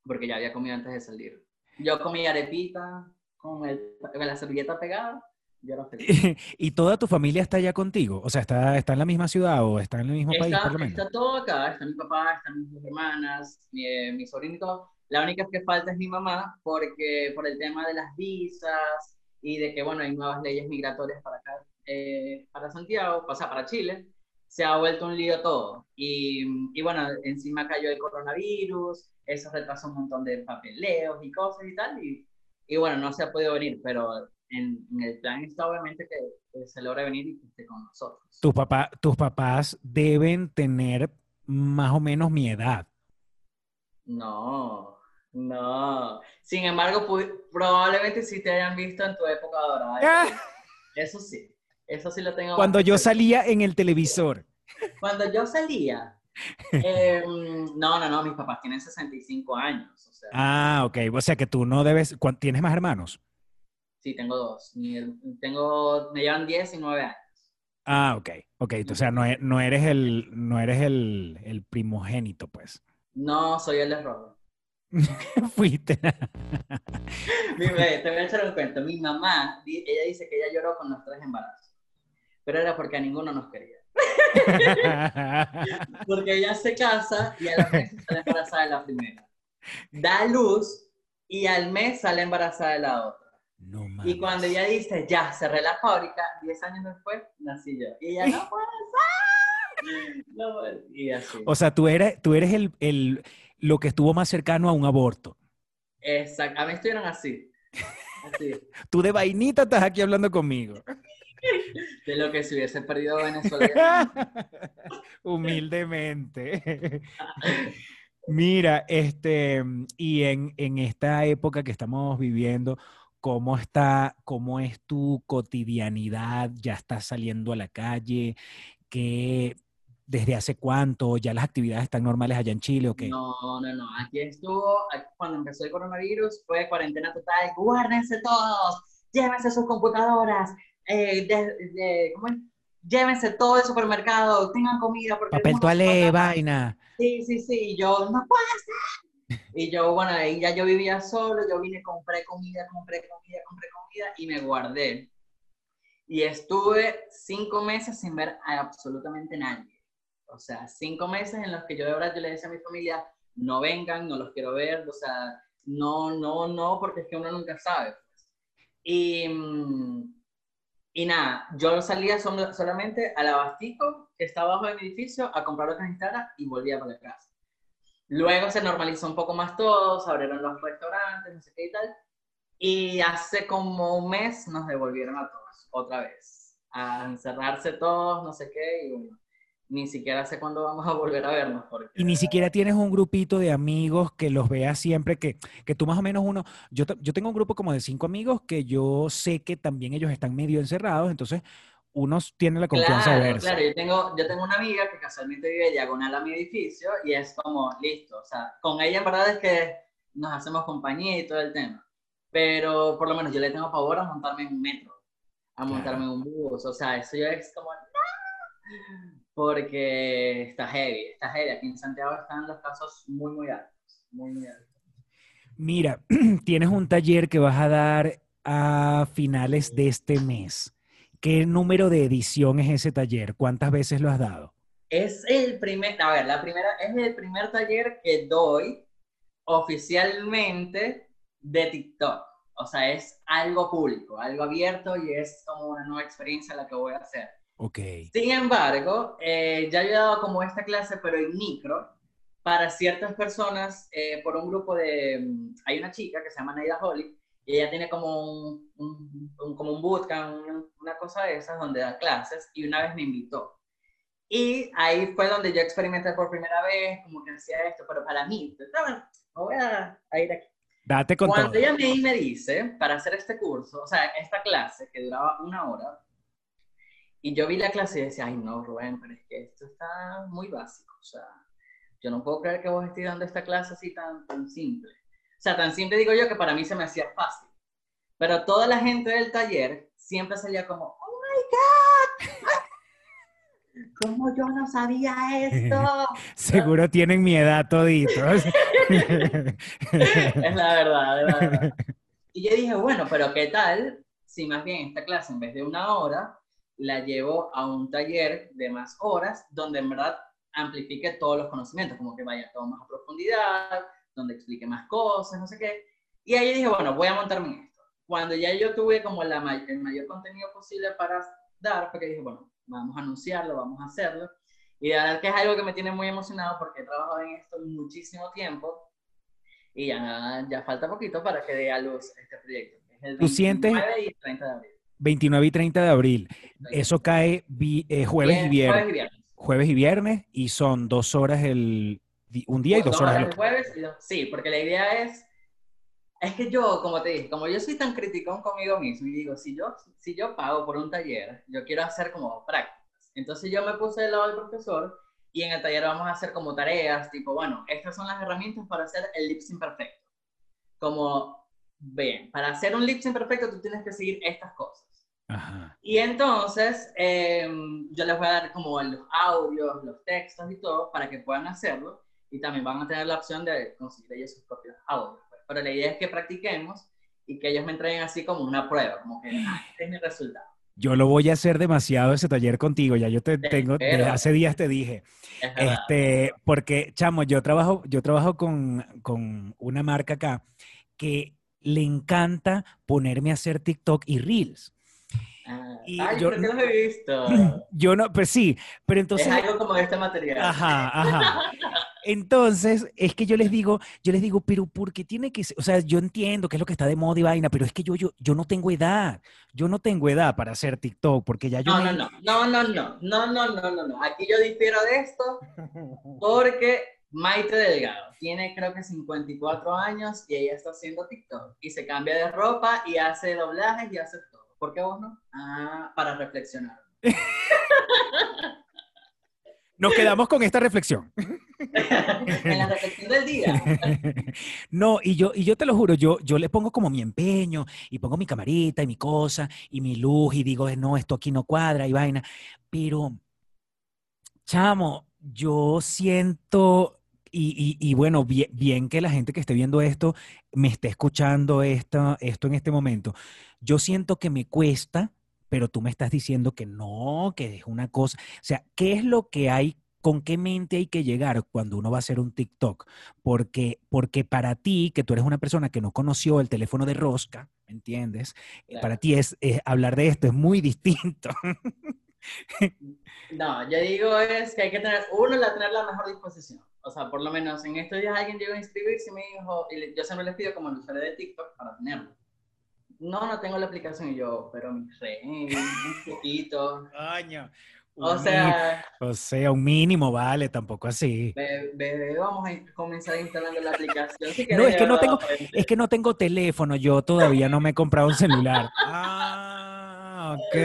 Porque ya había comido antes de salir. Yo comí arepita con, el, con la servilleta pegada. Yo era. ¿Y toda tu familia está allá contigo? O sea, ¿está, está en la misma ciudad o está en el mismo país, Está, por lo menos? está todo acá, está mi papá, están mis hermanas, mi, eh, mi todo. La única que falta es mi mamá, porque por el tema de las visas y de que, bueno, hay nuevas leyes migratorias para acá, eh, para Santiago, o sea, para Chile, se ha vuelto un lío todo. Y, y bueno, encima cayó el coronavirus, eso retrasó un montón de papeleos y cosas y tal, y, y bueno, no se ha podido venir, pero en, en el plan está obviamente que, que se logre venir y que esté con nosotros. Tus, papá, tus papás deben tener más o menos mi edad. No, no. Sin embargo, probablemente sí te hayan visto en tu época dorada. Eso sí, eso sí lo tengo. Ah. Cuando bastante yo salía en el televisor. Cuando yo salía. eh, no, no, no, mis papás tienen 65 años. O sea, Ah, ok. O sea que tú no debes... ¿cuán- ¿Tienes más hermanos? sí, tengo dos. Tengo, me llevan 10 y 9 años. Ah, ok. Ok, o sea, no, e- no eres, el, no eres el, el primogénito, pues. No, soy el error. Fuiste. Mi, te voy a echar un cuento. Mi mamá, ella dice que ella lloró con los tres embarazos. Pero era porque a ninguno nos quería. Porque ella se casa y a la mes sale embarazada de la primera. Da luz y al mes sale embarazada de la otra. no mames. Y cuando ella dice, ya, cerré la fábrica, 10 años después, nací yo. Y ella, no puede ser. No puede- Y así. O sea, tú eres, tú eres el, el, lo que estuvo más cercano a un aborto. Exacto. A mí estuvieron así. Así. Tú de vainita estás aquí hablando conmigo. De lo que se hubiese perdido Venezuela. Humildemente. Mira, este, y en, en esta época que estamos viviendo, ¿cómo está, cómo es tu cotidianidad? ¿Ya estás saliendo a la calle? ¿Qué, desde hace cuánto? ¿Ya las actividades están normales allá en Chile o qué? No, no, no. Aquí estuvo, aquí cuando empezó el coronavirus, fue cuarentena total. Guárdense todos, llévense sus computadoras, eh, de- de- ¿cómo es? llévense todo el supermercado, tengan comida. Porque el Papel toalé, acabar". vaina. Sí, sí, sí. Y yo, no puede ser. Y yo, bueno, ahí ya yo vivía solo, yo vine, compré comida, compré comida, compré comida y me guardé. Y estuve cinco meses sin ver a absolutamente nadie. O sea, cinco meses en los que yo de verdad yo le decía a mi familia, no vengan, no los quiero ver, o sea, no, no, no, porque es que uno nunca sabe. pues. Y, y nada, yo salía sol- solamente al abastico que está abajo de mi edificio a comprar lo que necesitara y volvía para la casa. Luego se normalizó un poco más todo, se abrieron los restaurantes, no sé qué y tal. Y hace como un mes nos devolvieron a todos, otra vez, a encerrarse todos, no sé qué, y bueno, ni siquiera sé cuándo vamos a volver a vernos. Porque, Y ni siquiera tienes un grupito de amigos que los veas siempre, que, que tú más o menos uno, yo, yo tengo un grupo como de cinco amigos que yo sé que también ellos están medio encerrados, entonces uno tiene la confianza de Claro, verse. claro, yo tengo, yo tengo una amiga que casualmente vive diagonal a mi edificio y es como, listo, o sea, con ella en verdad es que nos hacemos compañía y todo el tema, pero por lo menos yo le tengo favor a montarme en un metro, a montarme en un bus, o sea, eso ya es como, no, porque está heavy, está heavy, aquí en Santiago están los casos muy, muy altos, muy, muy altos. Mira, tienes un taller que vas a dar a finales de este mes. ¿Qué número de edición es ese taller? ¿Cuántas veces lo has dado? Es el primer, a ver, la primera, es el primer taller que doy oficialmente de TikTok. O sea, es algo público, algo abierto y es como una nueva experiencia la que voy a hacer. Ok. Sin embargo, eh, ya yo he dado como esta clase, pero en micro, para ciertas personas, eh, por un grupo de... mm, Hay una chica que se llama Naida Holly, Y ella tiene como un, un, como un bootcamp, una cosa de esas, donde da clases, y una vez me invitó. Y ahí fue donde yo experimenté por primera vez, como que hacía esto, pero para mí, bueno, voy a, ir aquí. Date con Cuando ella me, me dice, para hacer este curso, o sea, esta clase que duraba una hora, y yo vi la clase y decía, ay no, Rubén, pero es que esto está muy básico, o sea, yo no puedo creer que vos estés dando esta clase así tan, tan simple. O sea, tan simple digo yo que para mí se me hacía fácil. Pero toda la gente del taller siempre salía como, oh my God, ¿cómo yo no sabía esto? Seguro tienen mi edad toditos. es la verdad, es la verdad. Y yo dije, bueno, pero ¿qué tal si más bien esta clase en vez de una hora la llevo a un taller de más horas donde en verdad amplifique todos los conocimientos, como que vaya todo más a profundidad, donde explique más cosas, no sé qué. Y ahí dije, bueno, voy a montarme en esto. Cuando ya yo tuve como la, el mayor contenido posible para dar, porque dije, bueno, vamos a anunciarlo, vamos a hacerlo. Y de verdad que es algo que me tiene muy emocionado porque he trabajado en esto muchísimo tiempo y ya, ya falta poquito para que dé a luz este proyecto. Es el 29 y 30 de abril. 29 y 30 de abril. Eso cae eh, jueves, y viernes. Jueves y viernes. y son dos horas el un día y dos, horas, el jueves. sí, porque la idea es es que yo, como te dije, como yo soy tan criticón conmigo mismo y digo, si yo, si yo pago por un taller, yo quiero hacer como prácticas. Entonces yo me puse del lado del profesor y en el taller vamos a hacer como tareas, tipo, bueno, estas son las herramientas para hacer el lip sync perfecto. Como, bien, para hacer un lip sync perfecto tú tienes que seguir estas cosas. Y entonces em, yo les voy a dar como los audios, los textos y todo para que puedan hacerlo y también van a tener la opción de conseguir ellos sus propios audios. Pues. Pero la idea es que practiquemos y que ellos me entreguen así como una prueba, como que ah, este es mi resultado. Yo lo voy a hacer demasiado ese taller contigo, ya yo te, tengo, desde hace días te dije, este, porque chamo, yo trabajo, yo trabajo con, con una marca acá que le encanta ponerme a hacer TikTok y Reels. Ah, y ay, yo, no lo he visto. Yo no, pues sí, pero entonces... Es algo como de este material. Ajá, ajá. Entonces, es que yo les digo, yo les digo, pero ¿por qué tiene que ser? O sea, yo entiendo que es lo que está de moda y vaina, pero es que yo, yo, yo no tengo edad. Yo no tengo edad para hacer TikTok, porque ya yo... No, no, no, no, no, no, no, no, no, no, no. Aquí yo difiero de esto porque Maite Delgado tiene creo que 54 años y ella está haciendo TikTok y se cambia de ropa y hace doblajes y hace todo. ¿Por qué vos no? Ah, para reflexionar. Nos quedamos con esta reflexión. en la reflexión del día. no, y yo, y yo te lo juro, yo, yo le pongo como mi empeño y pongo mi camarita y mi cosa y mi luz y digo, no, esto aquí no cuadra y vaina. Pero, chamo, yo siento y, y, bueno, bien, bien, que la gente que esté viendo esto me esté escuchando esto, esto en este momento. Yo siento que me cuesta, pero tú me estás diciendo que no, que es una cosa. O sea, ¿qué es lo que hay? ¿Con qué mente hay que llegar cuando uno va a hacer un TikTok? Porque, porque para ti, que tú eres una persona que no conoció el teléfono de rosca, ¿entiendes? Eh, para ti es, hablar de esto es muy distinto. no, yo digo es que hay que tener, uno, la tener la mejor disposición o sea, por lo menos en estos días alguien llegó a inscribirse y me dijo, y yo siempre les pido como el usuario de TikTok para tenerlo. No, no tengo la aplicación y yo, pero mi rey, un poquito. Coño. O sea, o sea, un mínimo, vale, tampoco así. Bebé, vamos a comenzar instalando la aplicación. no, es que no tengo, es que no tengo teléfono, yo todavía no me he comprado un celular. ah, ok.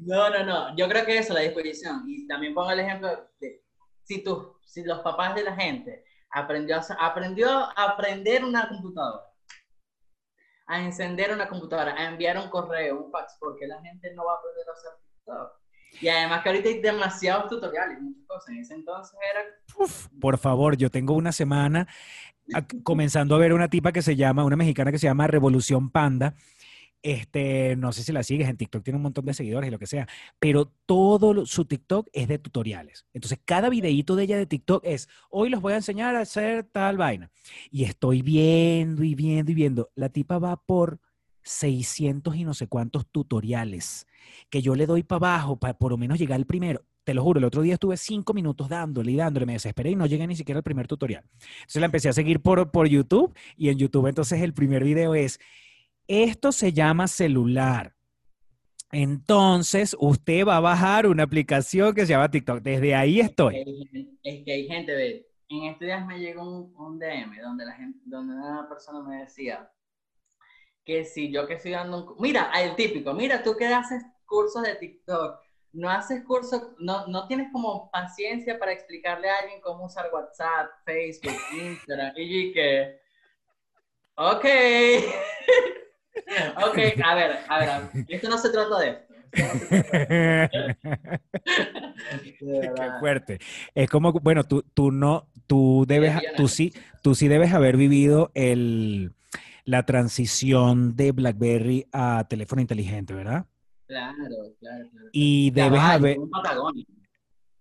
No, no, no, yo creo que eso, la disposición. Y también pongo el ejemplo de, si tú si los papás de la gente aprendió aprendió a aprender una computadora, a encender una computadora, a enviar un correo, un fax, porque la gente no va a aprender a hacer TikTok. Y además que ahorita hay demasiados tutoriales, muchas cosas. En ese entonces era... por favor, yo tengo una semana comenzando a ver una tipa que se llama, una mexicana que se llama Revolución Panda, este, no sé si la sigues, en TikTok tiene un montón de seguidores y lo que sea, pero todo su TikTok es de tutoriales. Entonces, cada videíto de ella de TikTok es, hoy los voy a enseñar a hacer tal vaina. Y estoy viendo y viendo y viendo. La tipa va por 600 y no sé cuántos tutoriales que yo le doy para abajo para por lo menos llegar al primero. Te lo juro, el otro día estuve cinco minutos dándole y dándole, me desesperé y no llegué ni siquiera al primer tutorial. Entonces la empecé a seguir por, por YouTube y en YouTube entonces el primer video es Esto se llama celular. Entonces, usted va a bajar una aplicación que se llama TikTok. Desde ahí estoy. Es que hay gente, ve, en estos días me llegó un, DM donde, la gente, donde una persona me decía que si yo que estoy dando un... Mira, el típico, mira, tú que haces cursos de TikTok, no haces cursos, no, no tienes como paciencia para explicarle a alguien cómo usar WhatsApp, Facebook, Instagram, y que... Ok. ok, a ver, a ver, esto no se trata de esto. Qué fuerte. Es como, bueno, tú, tú no, tú debes, tú sí, tú sí debes haber vivido el, la transición de BlackBerry a teléfono inteligente, ¿verdad? Claro, claro, claro. Y debes haber...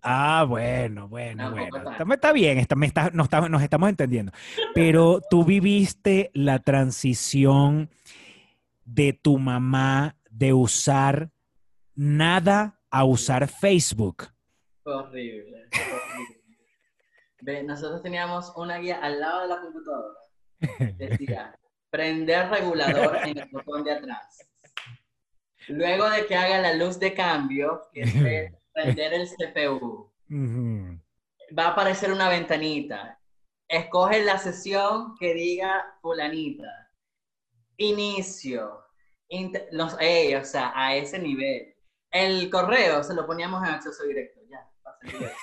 Ah, bueno, bueno, bueno. Está, bien, está, me está, nos, nos, estamos entendiendo. Pero tú viviste la transición de tu mamá de usar nada a usar Facebook. Horrible, horrible. nosotros teníamos una guía al lado de la computadora. Decía, prender regulador en el botón de atrás. Luego de que haga la luz de cambio, que es prender el CPU, va a aparecer una ventanita. Escoge la sesión que diga fulanita. Inicio. los, o sea, a ese nivel. El correo se lo poníamos en acceso directo. Ya,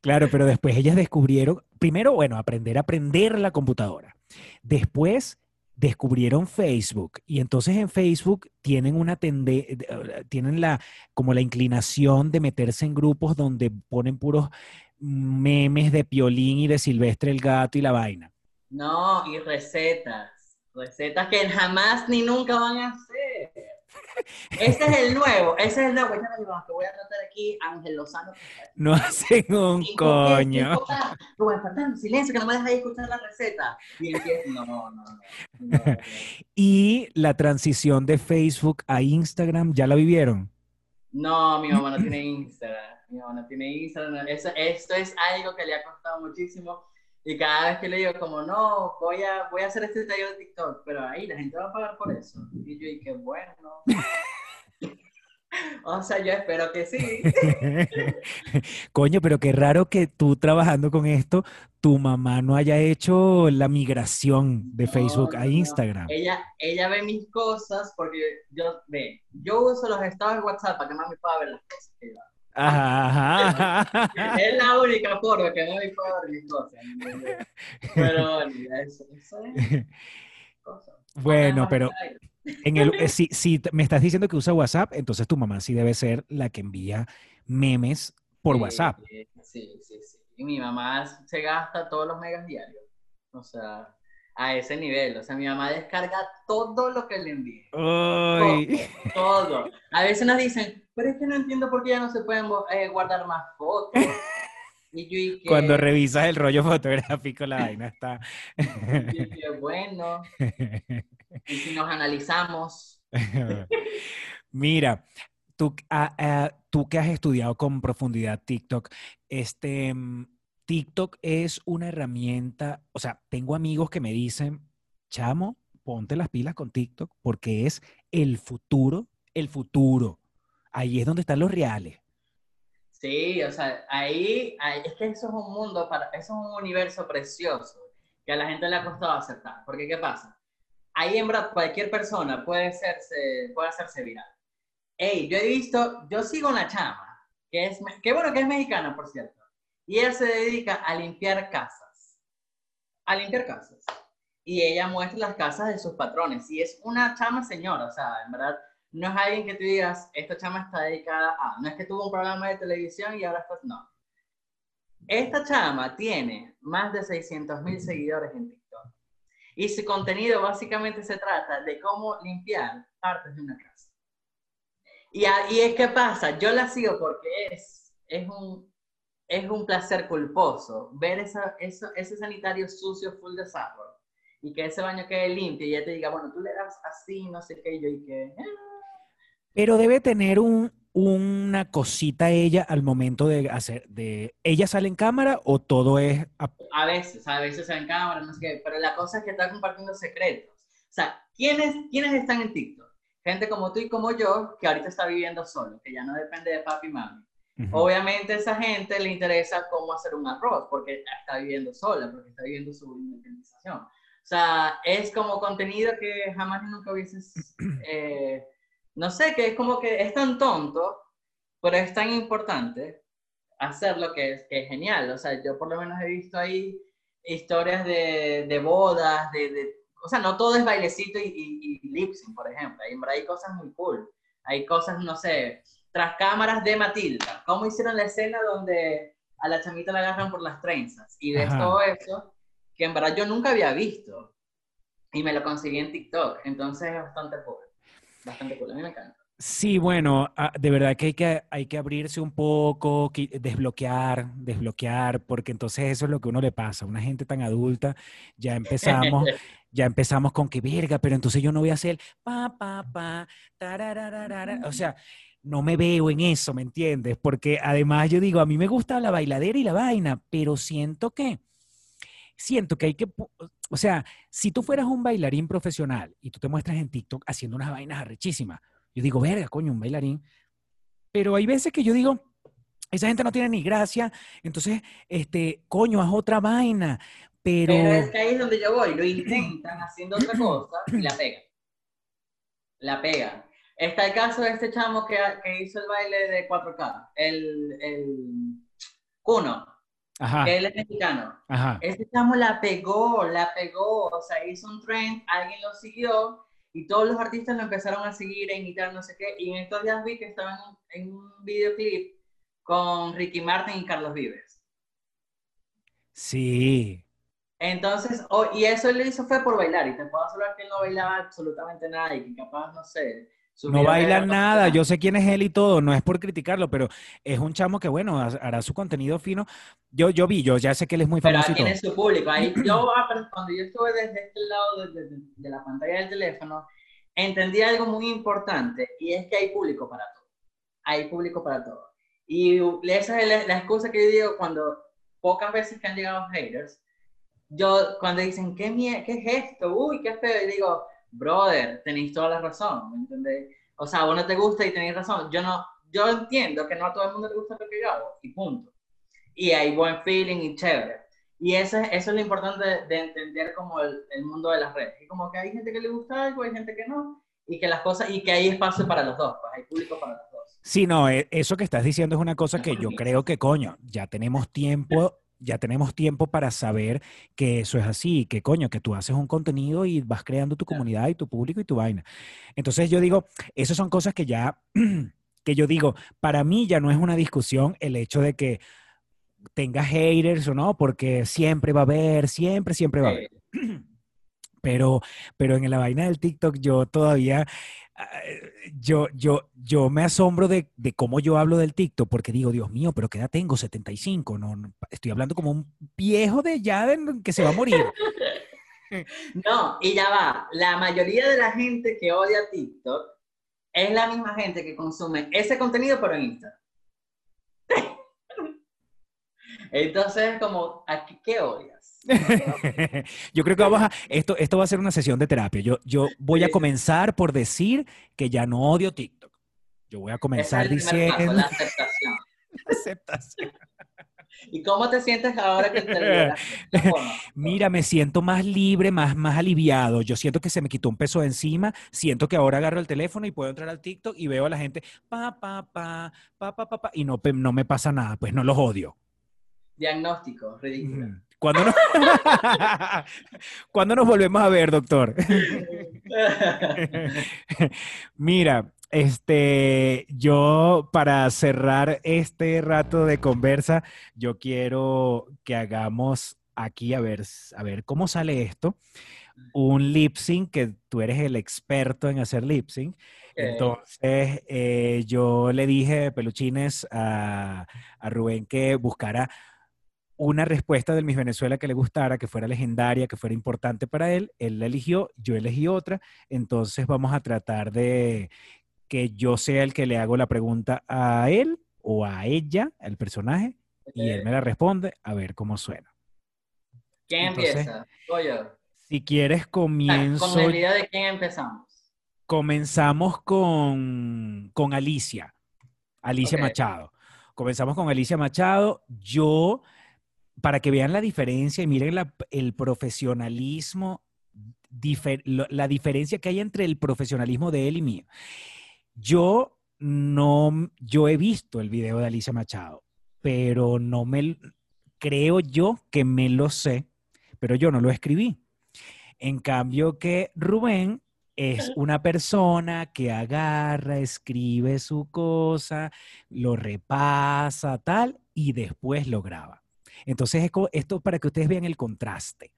Claro, pero después ellas descubrieron, primero, bueno, aprender a aprender la computadora. Después descubrieron Facebook y entonces en Facebook tienen una tende tienen la como la inclinación de meterse en grupos donde ponen puros memes de Piolín y de Silvestre el gato y la vaina. No, y recetas, recetas que jamás ni nunca van a hacer. Ese es el nuevo, ese es el nuevo. Que voy a tratar aquí, Ángel Lozano. No hacen un coño. silencio, que no me dejáis escuchar la receta. Y no, no, no, no. ¿Y la transición de Facebook a Instagram ya la vivieron? No, mi mamá no tiene Instagram. Mi mamá no tiene Instagram. esto es algo que le ha costado muchísimo y cada vez que le digo como, no, voy a, voy a hacer este taller de TikTok, pero ahí la gente va a pagar por eso. Y yo, y qué bueno. o sea, yo espero que sí. Coño, pero qué raro que tú trabajando con esto, tu mamá no haya hecho la migración de Facebook a Instagram. Ella, ella ve mis cosas porque yo, ve, yo uso los estados de WhatsApp para que mami pueda ver las cosas que yo hago. Ajá, Es la única forma que no me mis cosas. Pero eso, eso es Bueno, pero en el, eh, si, si, me estás diciendo que usa WhatsApp, entonces tu mamá sí debe ser la que envía memes por WhatsApp. Sí, sí, sí. Y mi mamá se gasta todos los megas diarios. O sea, a ese nivel. O sea, mi mamá descarga todo lo que le envíe. Todo, todo, A veces nos dicen, pero es que no entiendo por qué ya no se pueden eh, guardar más fotos. Y yo, Cuando revisas el rollo fotográfico, la vaina está. y bueno. Y si nos analizamos. Mira, tú, ah, ah, tú que has estudiado con profundidad TikTok, este, mm, TikTok es una herramienta, o sea, tengo amigos que me dicen, chamo, ponte las pilas con TikTok porque es el futuro, el futuro. Ahí es donde están los reales. Sí, o sea, ahí, es que eso es un mundo, para, eso es un universo precioso que a la gente le ha costado aceptar. Porque, ¿qué pasa? Ahí en cualquier persona puede hacerse, puede hacerse viral. Hey, yo he visto, yo sigo una chama, que es, qué bueno que es mexicana, por cierto y ella se dedica a limpiar casas. A limpiar casas. Y ella muestra las casas de sus patrones. Y es una chama señora, o sea, en verdad, no es alguien que tú digas, esta chama está dedicada a. No es que tuvo un programa de televisión y ahora está. No. Esta chama tiene más de 600 mil seguidores en TikTok. Y su contenido básicamente se trata de cómo limpiar partes de una casa. Y, y es que pasa, yo la sigo porque es, es un es un placer culposo ver esa, ese sanitario sucio, full de sarro, y que ese baño quede limpio y ella te diga, bueno, tú le das así, no sé qué, yo y qué. Pero debe tener un, una cosita ella al momento de hacer, de, ¿ella sale en cámara o todo es... A, veces, a veces sale en cámara, no sé qué, pero la cosa es que está compartiendo secretos. O sea, ¿quiénes, ¿quiénes están en TikTok? Gente como tú y como yo, que ahorita está viviendo solo, que ya no depende de papi y mami. Obviamente a esa gente le interesa cómo hacer un arroz, porque está viviendo sola, porque está viviendo su independización. O sea, es como contenido que jamás nunca hubieses... Eh, no sé, que es como que es tan tonto, pero es tan importante hacer lo que es, que es genial. O sea, yo por lo menos he visto ahí historias de, de bodas, de, de, o sea, no todo es bailecito y, y, y lip sync, por ejemplo. Hay, hay cosas muy cool. Hay cosas, no sé, tras cámaras de Matilda. ¿Cómo hicieron la escena donde a la chamita la agarran por las trenzas? Y de todo eso, que en verdad yo nunca había visto. Y me lo conseguí en TikTok. Entonces es bastante cool bastante cool, a mí me encanta. Sí, bueno, ah, de verdad que hay, que hay que abrirse un poco, desbloquear, desbloquear, porque entonces eso es lo que uno le pasa. Una gente tan adulta, ya empezamos, ya empezamos con que verga, pero entonces yo no voy a hacer pa, pa, pa, o sea, no me veo en eso, ¿me entiendes? Porque además yo digo, a mí me gusta la bailadera y la vaina, pero siento que, siento que hay que, o sea, si tú fueras un bailarín profesional y tú te muestras en TikTok haciendo unas vainas arrechísimas, yo digo, verga, coño, un bailarín. Pero hay veces que yo digo, esa gente no tiene ni gracia, entonces, este, coño, haz otra vaina. Pero... pero es que ahí es donde yo voy, lo intentan haciendo otra cosa y la pegan. La pegan. Está el caso de este chamo que, que hizo el baile de 4K, el, el Cuno. Ajá. él es mexicano. Ajá. Ese chamo la pegó, la pegó, o sea, hizo un trend, alguien lo siguió y todos los artistas lo empezaron a seguir, a imitar, no sé qué. Y en estos días vi que estaban en un videoclip con Ricky Martin y Carlos Vives. Sí. Entonces, oh, y eso él lo hizo fue por bailar, y te puedo asegurar que él no bailaba absolutamente nada y que capaz, no sé, no baila nada, yo sé quién es él y todo, no es por criticarlo, pero es un chamo que, bueno, hará su contenido fino. Yo, yo vi, yo ya sé que él es muy famoso. Pero tiene su público. Ahí, yo, ah, cuando yo estuve desde este lado de, de, de, la pantalla del teléfono, entendí algo muy importante y es que hay público para todo. Hay público para todo. Y esa es la, la excusa que yo digo cuando pocas veces que han llegado haters, yo cuando dicen, ¿qué, qué es esto? Uy, qué feo, y digo, brother, tenéis toda la razón, ¿me entendéis? O sea, vos no te gusta y tenéis razón. Yo no, yo entiendo que no a todo el mundo le gusta lo que yo hago, y punto. Y hay buen feeling y chévere. Y eso, eso es lo importante de, entender como el, el, mundo de las redes. Y como que hay gente que le gusta algo, hay gente que no, y que las cosas, y que hay espacio para los dos, pues hay público para los dos. Sí, no, e, eso que estás diciendo es una cosa que yo creo que, coño, ya tenemos tiempo ya tenemos tiempo para saber que eso es así, que coño, que tú haces un contenido y vas creando tu comunidad y tu público y tu vaina. Entonces yo digo, esas son cosas que ya, que yo digo, para mí ya no es una discusión el hecho de que tenga haters o no, porque siempre va a haber, siempre, siempre va a haber. Pero, pero en la vaina del TikTok yo todavía yo, yo, yo me asombro de, de, cómo yo hablo del TikTok, porque digo, Dios mío, pero ¿qué edad tengo? 75, no, no estoy hablando como un viejo de ya que se va a morir. No, y ya va, la mayoría de la gente que odia TikTok es la misma gente que consume ese contenido pero en Instagram. Entonces, como, ¿qué odias? yo creo que vamos a, esto, esto va a ser una sesión de terapia. Yo, yo voy a comenzar por decir que ya no odio TikTok. Yo voy a comenzar diciendo... la aceptación. aceptación. ¿Y cómo te sientes ahora que te Mira, me siento más libre, más, más aliviado. Yo siento que se me quitó un peso de encima. Siento que ahora agarro el teléfono y puedo entrar al TikTok y veo a la gente pa, pa, pa, pa, pa, pa, pa y no, no me pasa nada. Pues no los odio. Diagnóstico, ridículo. ¿Cuándo nos... nos volvemos a ver, doctor? Mira, este, yo para cerrar este rato de conversa, yo quiero que hagamos aquí a ver, a ver cómo sale esto. Un lip sync, que tú eres el experto en hacer lip sync. Entonces, eh, yo le dije, peluchines, a, a Rubén que buscara una respuesta del Miss Venezuela que le gustara, que fuera legendaria, que fuera importante para él. Él la eligió, yo elegí otra. Entonces vamos a tratar de que yo sea el que le hago la pregunta a él o a ella, el personaje, y él me la responde a ver cómo suena. ¿Quién Entonces, empieza? Oye, Si quieres, comienzo. con la idea de quién empezamos. Comenzamos con, con Alicia, Alicia. Machado. Comenzamos con Alicia Machado. Yo, para que vean la diferencia y miren la- el profesionalismo, difer- la diferencia que hay entre el profesionalismo de él y mío. Yo no, yo he visto el video de Alicia Machado, pero no me, creo yo que me lo sé, pero yo no lo escribí. En cambio que Rubén es una persona que agarra, escribe su cosa, lo repasa, tal, y después lo graba. Entonces, esto para que ustedes vean el contraste.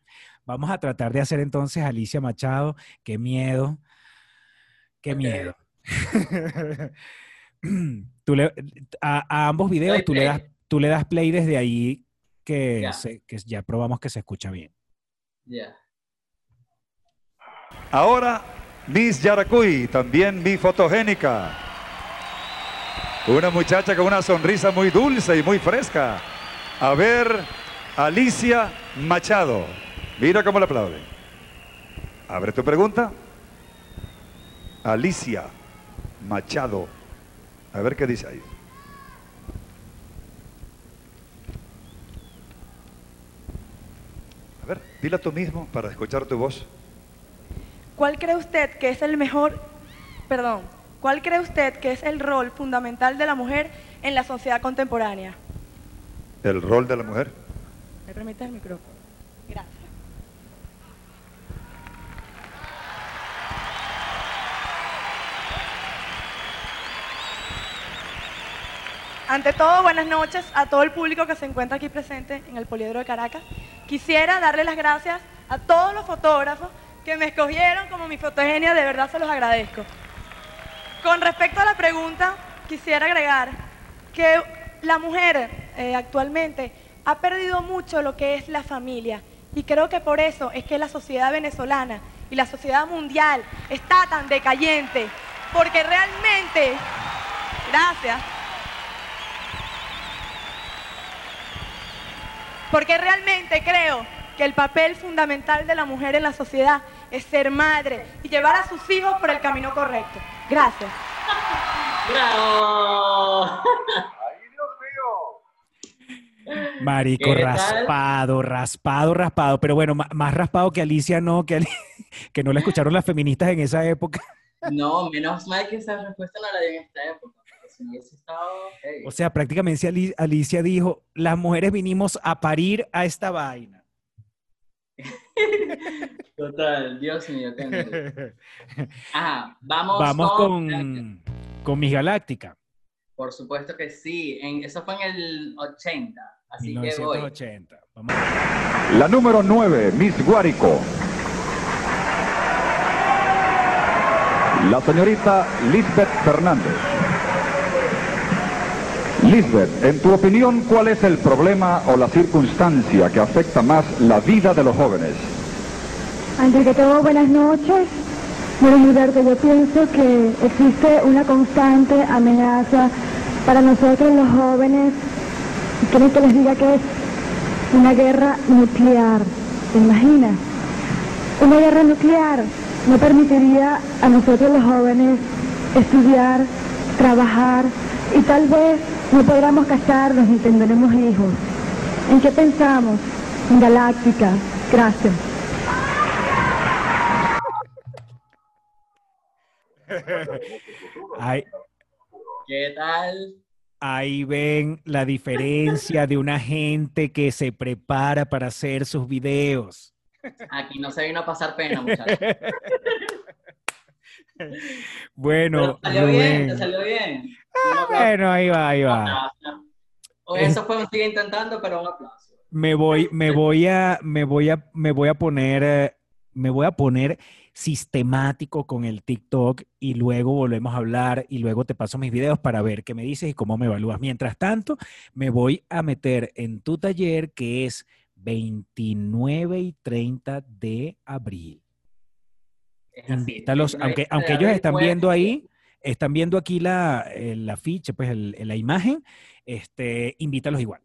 Vamos a tratar de hacer entonces Alicia Machado. Qué miedo. Qué miedo. Tú le- a, a ambos videos tú le, das, play. tú le das play desde ahí que, Ya. se- que ya probamos que se escucha bien. Ya. Ahora, Miss Yaracuy, también mi fotogénica. Una muchacha con una sonrisa muy dulce y muy fresca. A ver, Alicia Machado. Mira cómo le aplauden. Abre tu pregunta. Alicia Machado. A ver qué dice ahí. A ver, dila tú mismo para escuchar tu voz. ¿Cuál cree usted que es el mejor, perdón, cuál cree usted que es el rol fundamental de la mujer en la sociedad contemporánea? El rol de la mujer. ¿Me permite el micrófono? Gracias. Ante todo, buenas noches a todo el público que se encuentra aquí presente en el Poliedro de Caracas. Quisiera darle las gracias a todos los fotógrafos que me escogieron como mi fotogenia, de verdad se los agradezco. Con respecto a la pregunta, quisiera agregar que la mujer eh, actualmente ha perdido mucho lo que es la familia y creo que por eso es que la sociedad venezolana y la sociedad mundial está tan decayente, porque realmente, gracias, porque realmente creo que el papel fundamental de la mujer en la sociedad es ser madre y llevar a sus hijos por el camino correcto. Gracias. Marico, raspado, raspado, raspado. Pero bueno, más raspado que Alicia no, que, que no la escucharon las feministas en esa época. No, menos mal que esa respuesta no la di en esta época. Porque si no hubiese estado. hey. O sea, prácticamente Ali- Alicia dijo, las mujeres vinimos a parir a esta vaina. Total, Dios mío. Ajá, vamos, Vamos con. con, con Miss Galáctica, Por supuesto que sí. En, eso fue en el 80. Así que voy. 1980. Vamos. La número 9, Miss Guárico. La señorita Lisbeth Fernández. Lisbeth, en tu opinión, ¿cuál es el problema o la circunstancia que afecta más la vida de los jóvenes? Antes que todo, buenas noches. Bueno, Gilberto, yo pienso que existe una constante amenaza para nosotros los jóvenes. ¿Quieren que les diga que es una guerra nuclear? ¿Te imaginas? Una guerra nuclear no permitiría a nosotros los jóvenes estudiar, trabajar y tal vez no podamos casarnos ni tendremos hijos. ¿En qué pensamos? En Galáctica. Gracias. Ahí, ¿Qué tal? ahí ven la diferencia de una gente que se prepara para hacer sus videos. Aquí no se vino a pasar pena, muchachos. Bueno, Pero salió bien, te salió bien. Ah, bueno, ahí va, ahí va. O eso fue un sigue intentando, pero un aplauso. Me voy, me voy a, me voy a, me voy a poner, eh, me voy a poner sistemático con el TikTok y luego volvemos a hablar y luego te paso mis videos para ver qué me dices y cómo me evalúas. Mientras tanto, me voy a meter en tu taller que es 29 y 30 de abril. Invítalos, aunque, 29 aunque ellos están viendo ahí, están viendo aquí la, el afiche, pues el- la imagen, este, invítalos igual.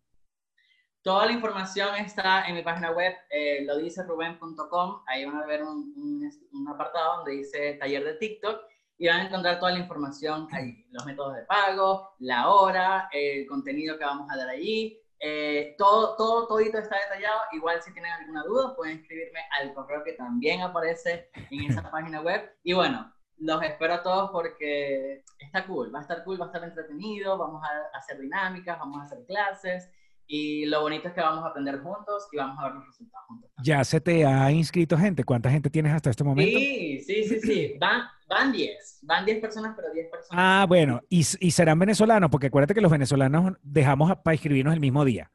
Toda la información está en mi página web, eh, lo dice ruben.com. Ahí van a ver un, un- un apartado donde dice taller de TikTok y van a encontrar toda la información ahí. Los métodos de pago, la hora, el contenido que vamos a dar allí. eh, todo, todo, todito está detallado. Igual si tienen alguna duda pueden escribirme al correo que también aparece en esa página web. Y bueno, los espero a todos porque está cool, va a estar cool, va a estar entretenido, vamos a hacer dinámicas, vamos a hacer clases. Y lo bonito es que vamos a aprender juntos y vamos a ver los resultados juntos. Ya se te ha inscrito gente. ¿Cuánta gente tienes hasta este momento? Sí, sí, sí, sí. Van, van 10. Van 10 personas, pero 10 personas. Ah, bueno, y, y serán venezolanos, porque acuérdate que los venezolanos dejamos para inscribirnos el mismo día.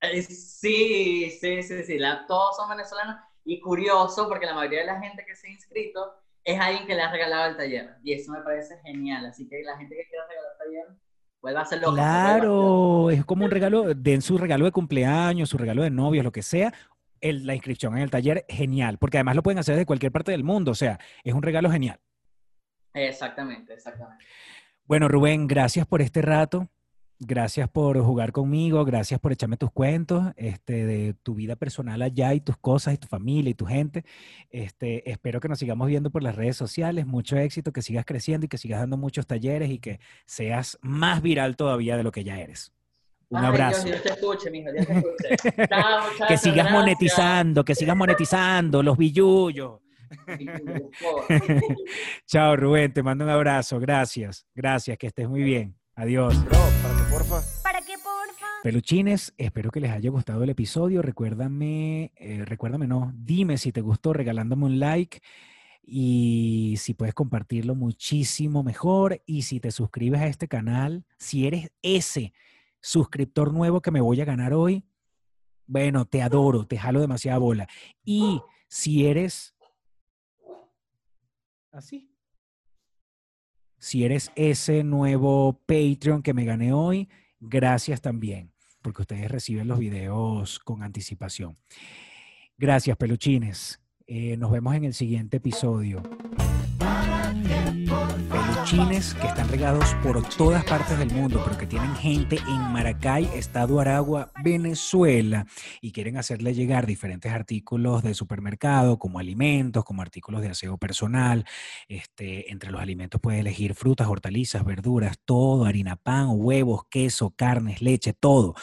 Eh, sí, sí, sí, sí. La- todos son venezolanos. Y curioso, porque la mayoría de la gente que se ha inscrito es alguien que le ha regalado el taller. Y eso me parece genial. Así que la gente que quiera regalar el taller, vuelva a ser loca. Claro, es como un regalo, den su regalo de cumpleaños, su regalo de novios, lo que sea. el- la inscripción en el taller, genial, porque además lo pueden hacer de cualquier parte del mundo, o sea, es un regalo genial. Exactamente, exactamente. Bueno, Rubén, gracias por este rato. Gracias por jugar conmigo, gracias por echarme tus cuentos este, de tu vida personal allá y tus cosas y tu familia y tu gente. Este, espero que nos sigamos viendo por las redes sociales. Mucho éxito, que sigas creciendo y que sigas dando muchos talleres y que seas más viral todavía de lo que ya eres. Un Ay, abrazo. Dios, Dios te escuche, mijo, Dios te escuche. Chao, que sigas gracias. monetizando, que sigas monetizando los billullos. Chao, Rubén, te mando un abrazo. Gracias, gracias, que estés muy bien. Adiós. Peluchines, espero que les haya gustado el episodio. Recuérdame, eh, recuérdame, no, dime si te gustó regalándome un like y si puedes compartirlo muchísimo mejor. Y si te suscribes a este canal, si eres ese suscriptor nuevo que me voy a ganar hoy, bueno, te adoro, te jalo demasiada bola. Y si eres así. Si eres ese nuevo Patreon que me gané hoy, gracias también, porque ustedes reciben los videos con anticipación. Gracias, peluchines. Eh, nos vemos en el siguiente episodio. Están regados por todas partes del mundo, pero que tienen gente en Maracay, Estado Aragua, Venezuela, y quieren hacerle llegar diferentes artículos de supermercado, como alimentos, como artículos de aseo personal. Este, entre los alimentos puedes elegir frutas, hortalizas, verduras, todo, harina, pan, huevos, queso, carnes, leche, todo.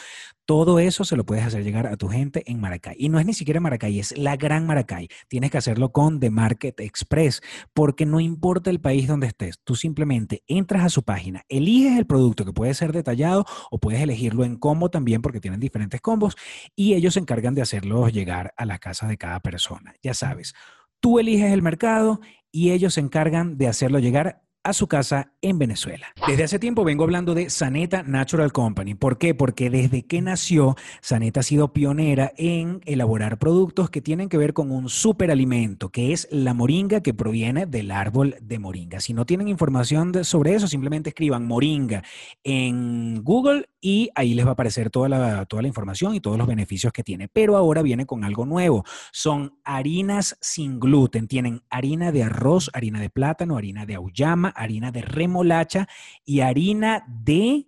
Todo eso se lo puedes hacer llegar a tu gente en Maracay. Y no es ni siquiera Maracay, es la gran Maracay. Tienes que hacerlo con The Market Express, porque no importa el país donde estés, tú simplemente entras a su página, eliges el producto que puede ser detallado o puedes elegirlo en combo también, porque tienen diferentes combos, y ellos se encargan de hacerlos llegar a las casas de cada persona. Ya sabes, tú eliges el mercado y ellos se encargan de hacerlo llegar a su casa en Venezuela. Desde hace tiempo vengo hablando de Saneta Natural Company. ¿Por qué? Porque desde que nació, Saneta ha sido pionera en elaborar productos que tienen que ver con un superalimento, que es la moringa que proviene del árbol de moringa. Si no tienen información sobre eso, simplemente escriban moringa en Google y ahí les va a aparecer toda la, toda la información y todos los beneficios que tiene. Pero ahora viene con algo nuevo. Son harinas sin gluten. Tienen harina de arroz, harina de plátano, harina de auyama, harina de remolacha y harina de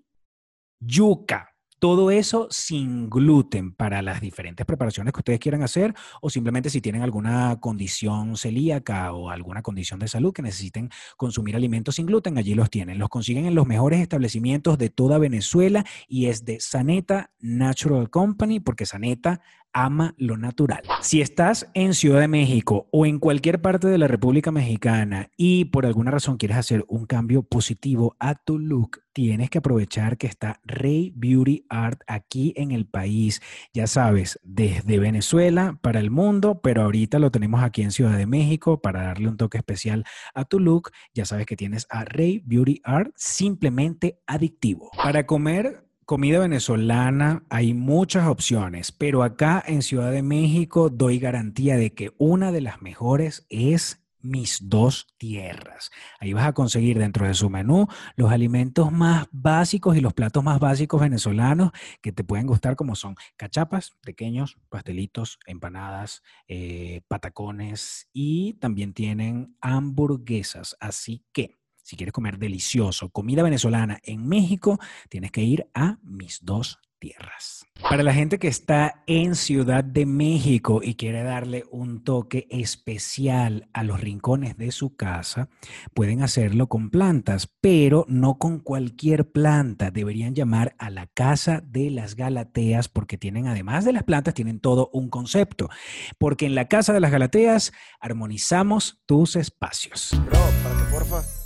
yuca. Todo eso sin gluten para las diferentes preparaciones que ustedes quieran hacer o simplemente si tienen alguna condición celíaca o alguna condición de salud que necesiten consumir alimentos sin gluten, allí los tienen. Los consiguen en los mejores establecimientos de toda Venezuela y es de Saneta Natural Company porque Saneta ama lo natural. Si estás en Ciudad de México o en cualquier parte de la República Mexicana y por alguna razón quieres hacer un cambio positivo a tu look, tienes que aprovechar que está Rey Beauty Art aquí en el país. Ya sabes, desde Venezuela para el mundo, pero ahorita lo tenemos aquí en Ciudad de México para darle un toque especial a tu look. Ya sabes que tienes a Rey Beauty Art simplemente adictivo. Para comer comida venezolana hay muchas opciones, pero acá en Ciudad de México doy garantía de que una de las mejores es mis dos tierras. Ahí vas a conseguir dentro de su menú los alimentos más básicos y los platos más básicos venezolanos que te pueden gustar como son cachapas, pequeños, pastelitos, empanadas, eh, patacones y también tienen hamburguesas. Así que Si quieres comer delicioso, comida venezolana en México, tienes que ir a mis dos tierras. Para la gente que está en Ciudad de México y quiere darle un toque especial a los rincones de su casa, pueden hacerlo con plantas, pero no con cualquier planta. Deberían llamar a la Casa de las Galateas porque tienen, además de las plantas, tienen todo un concepto. Porque en la Casa de las Galateas armonizamos tus espacios. Bro, para que porfa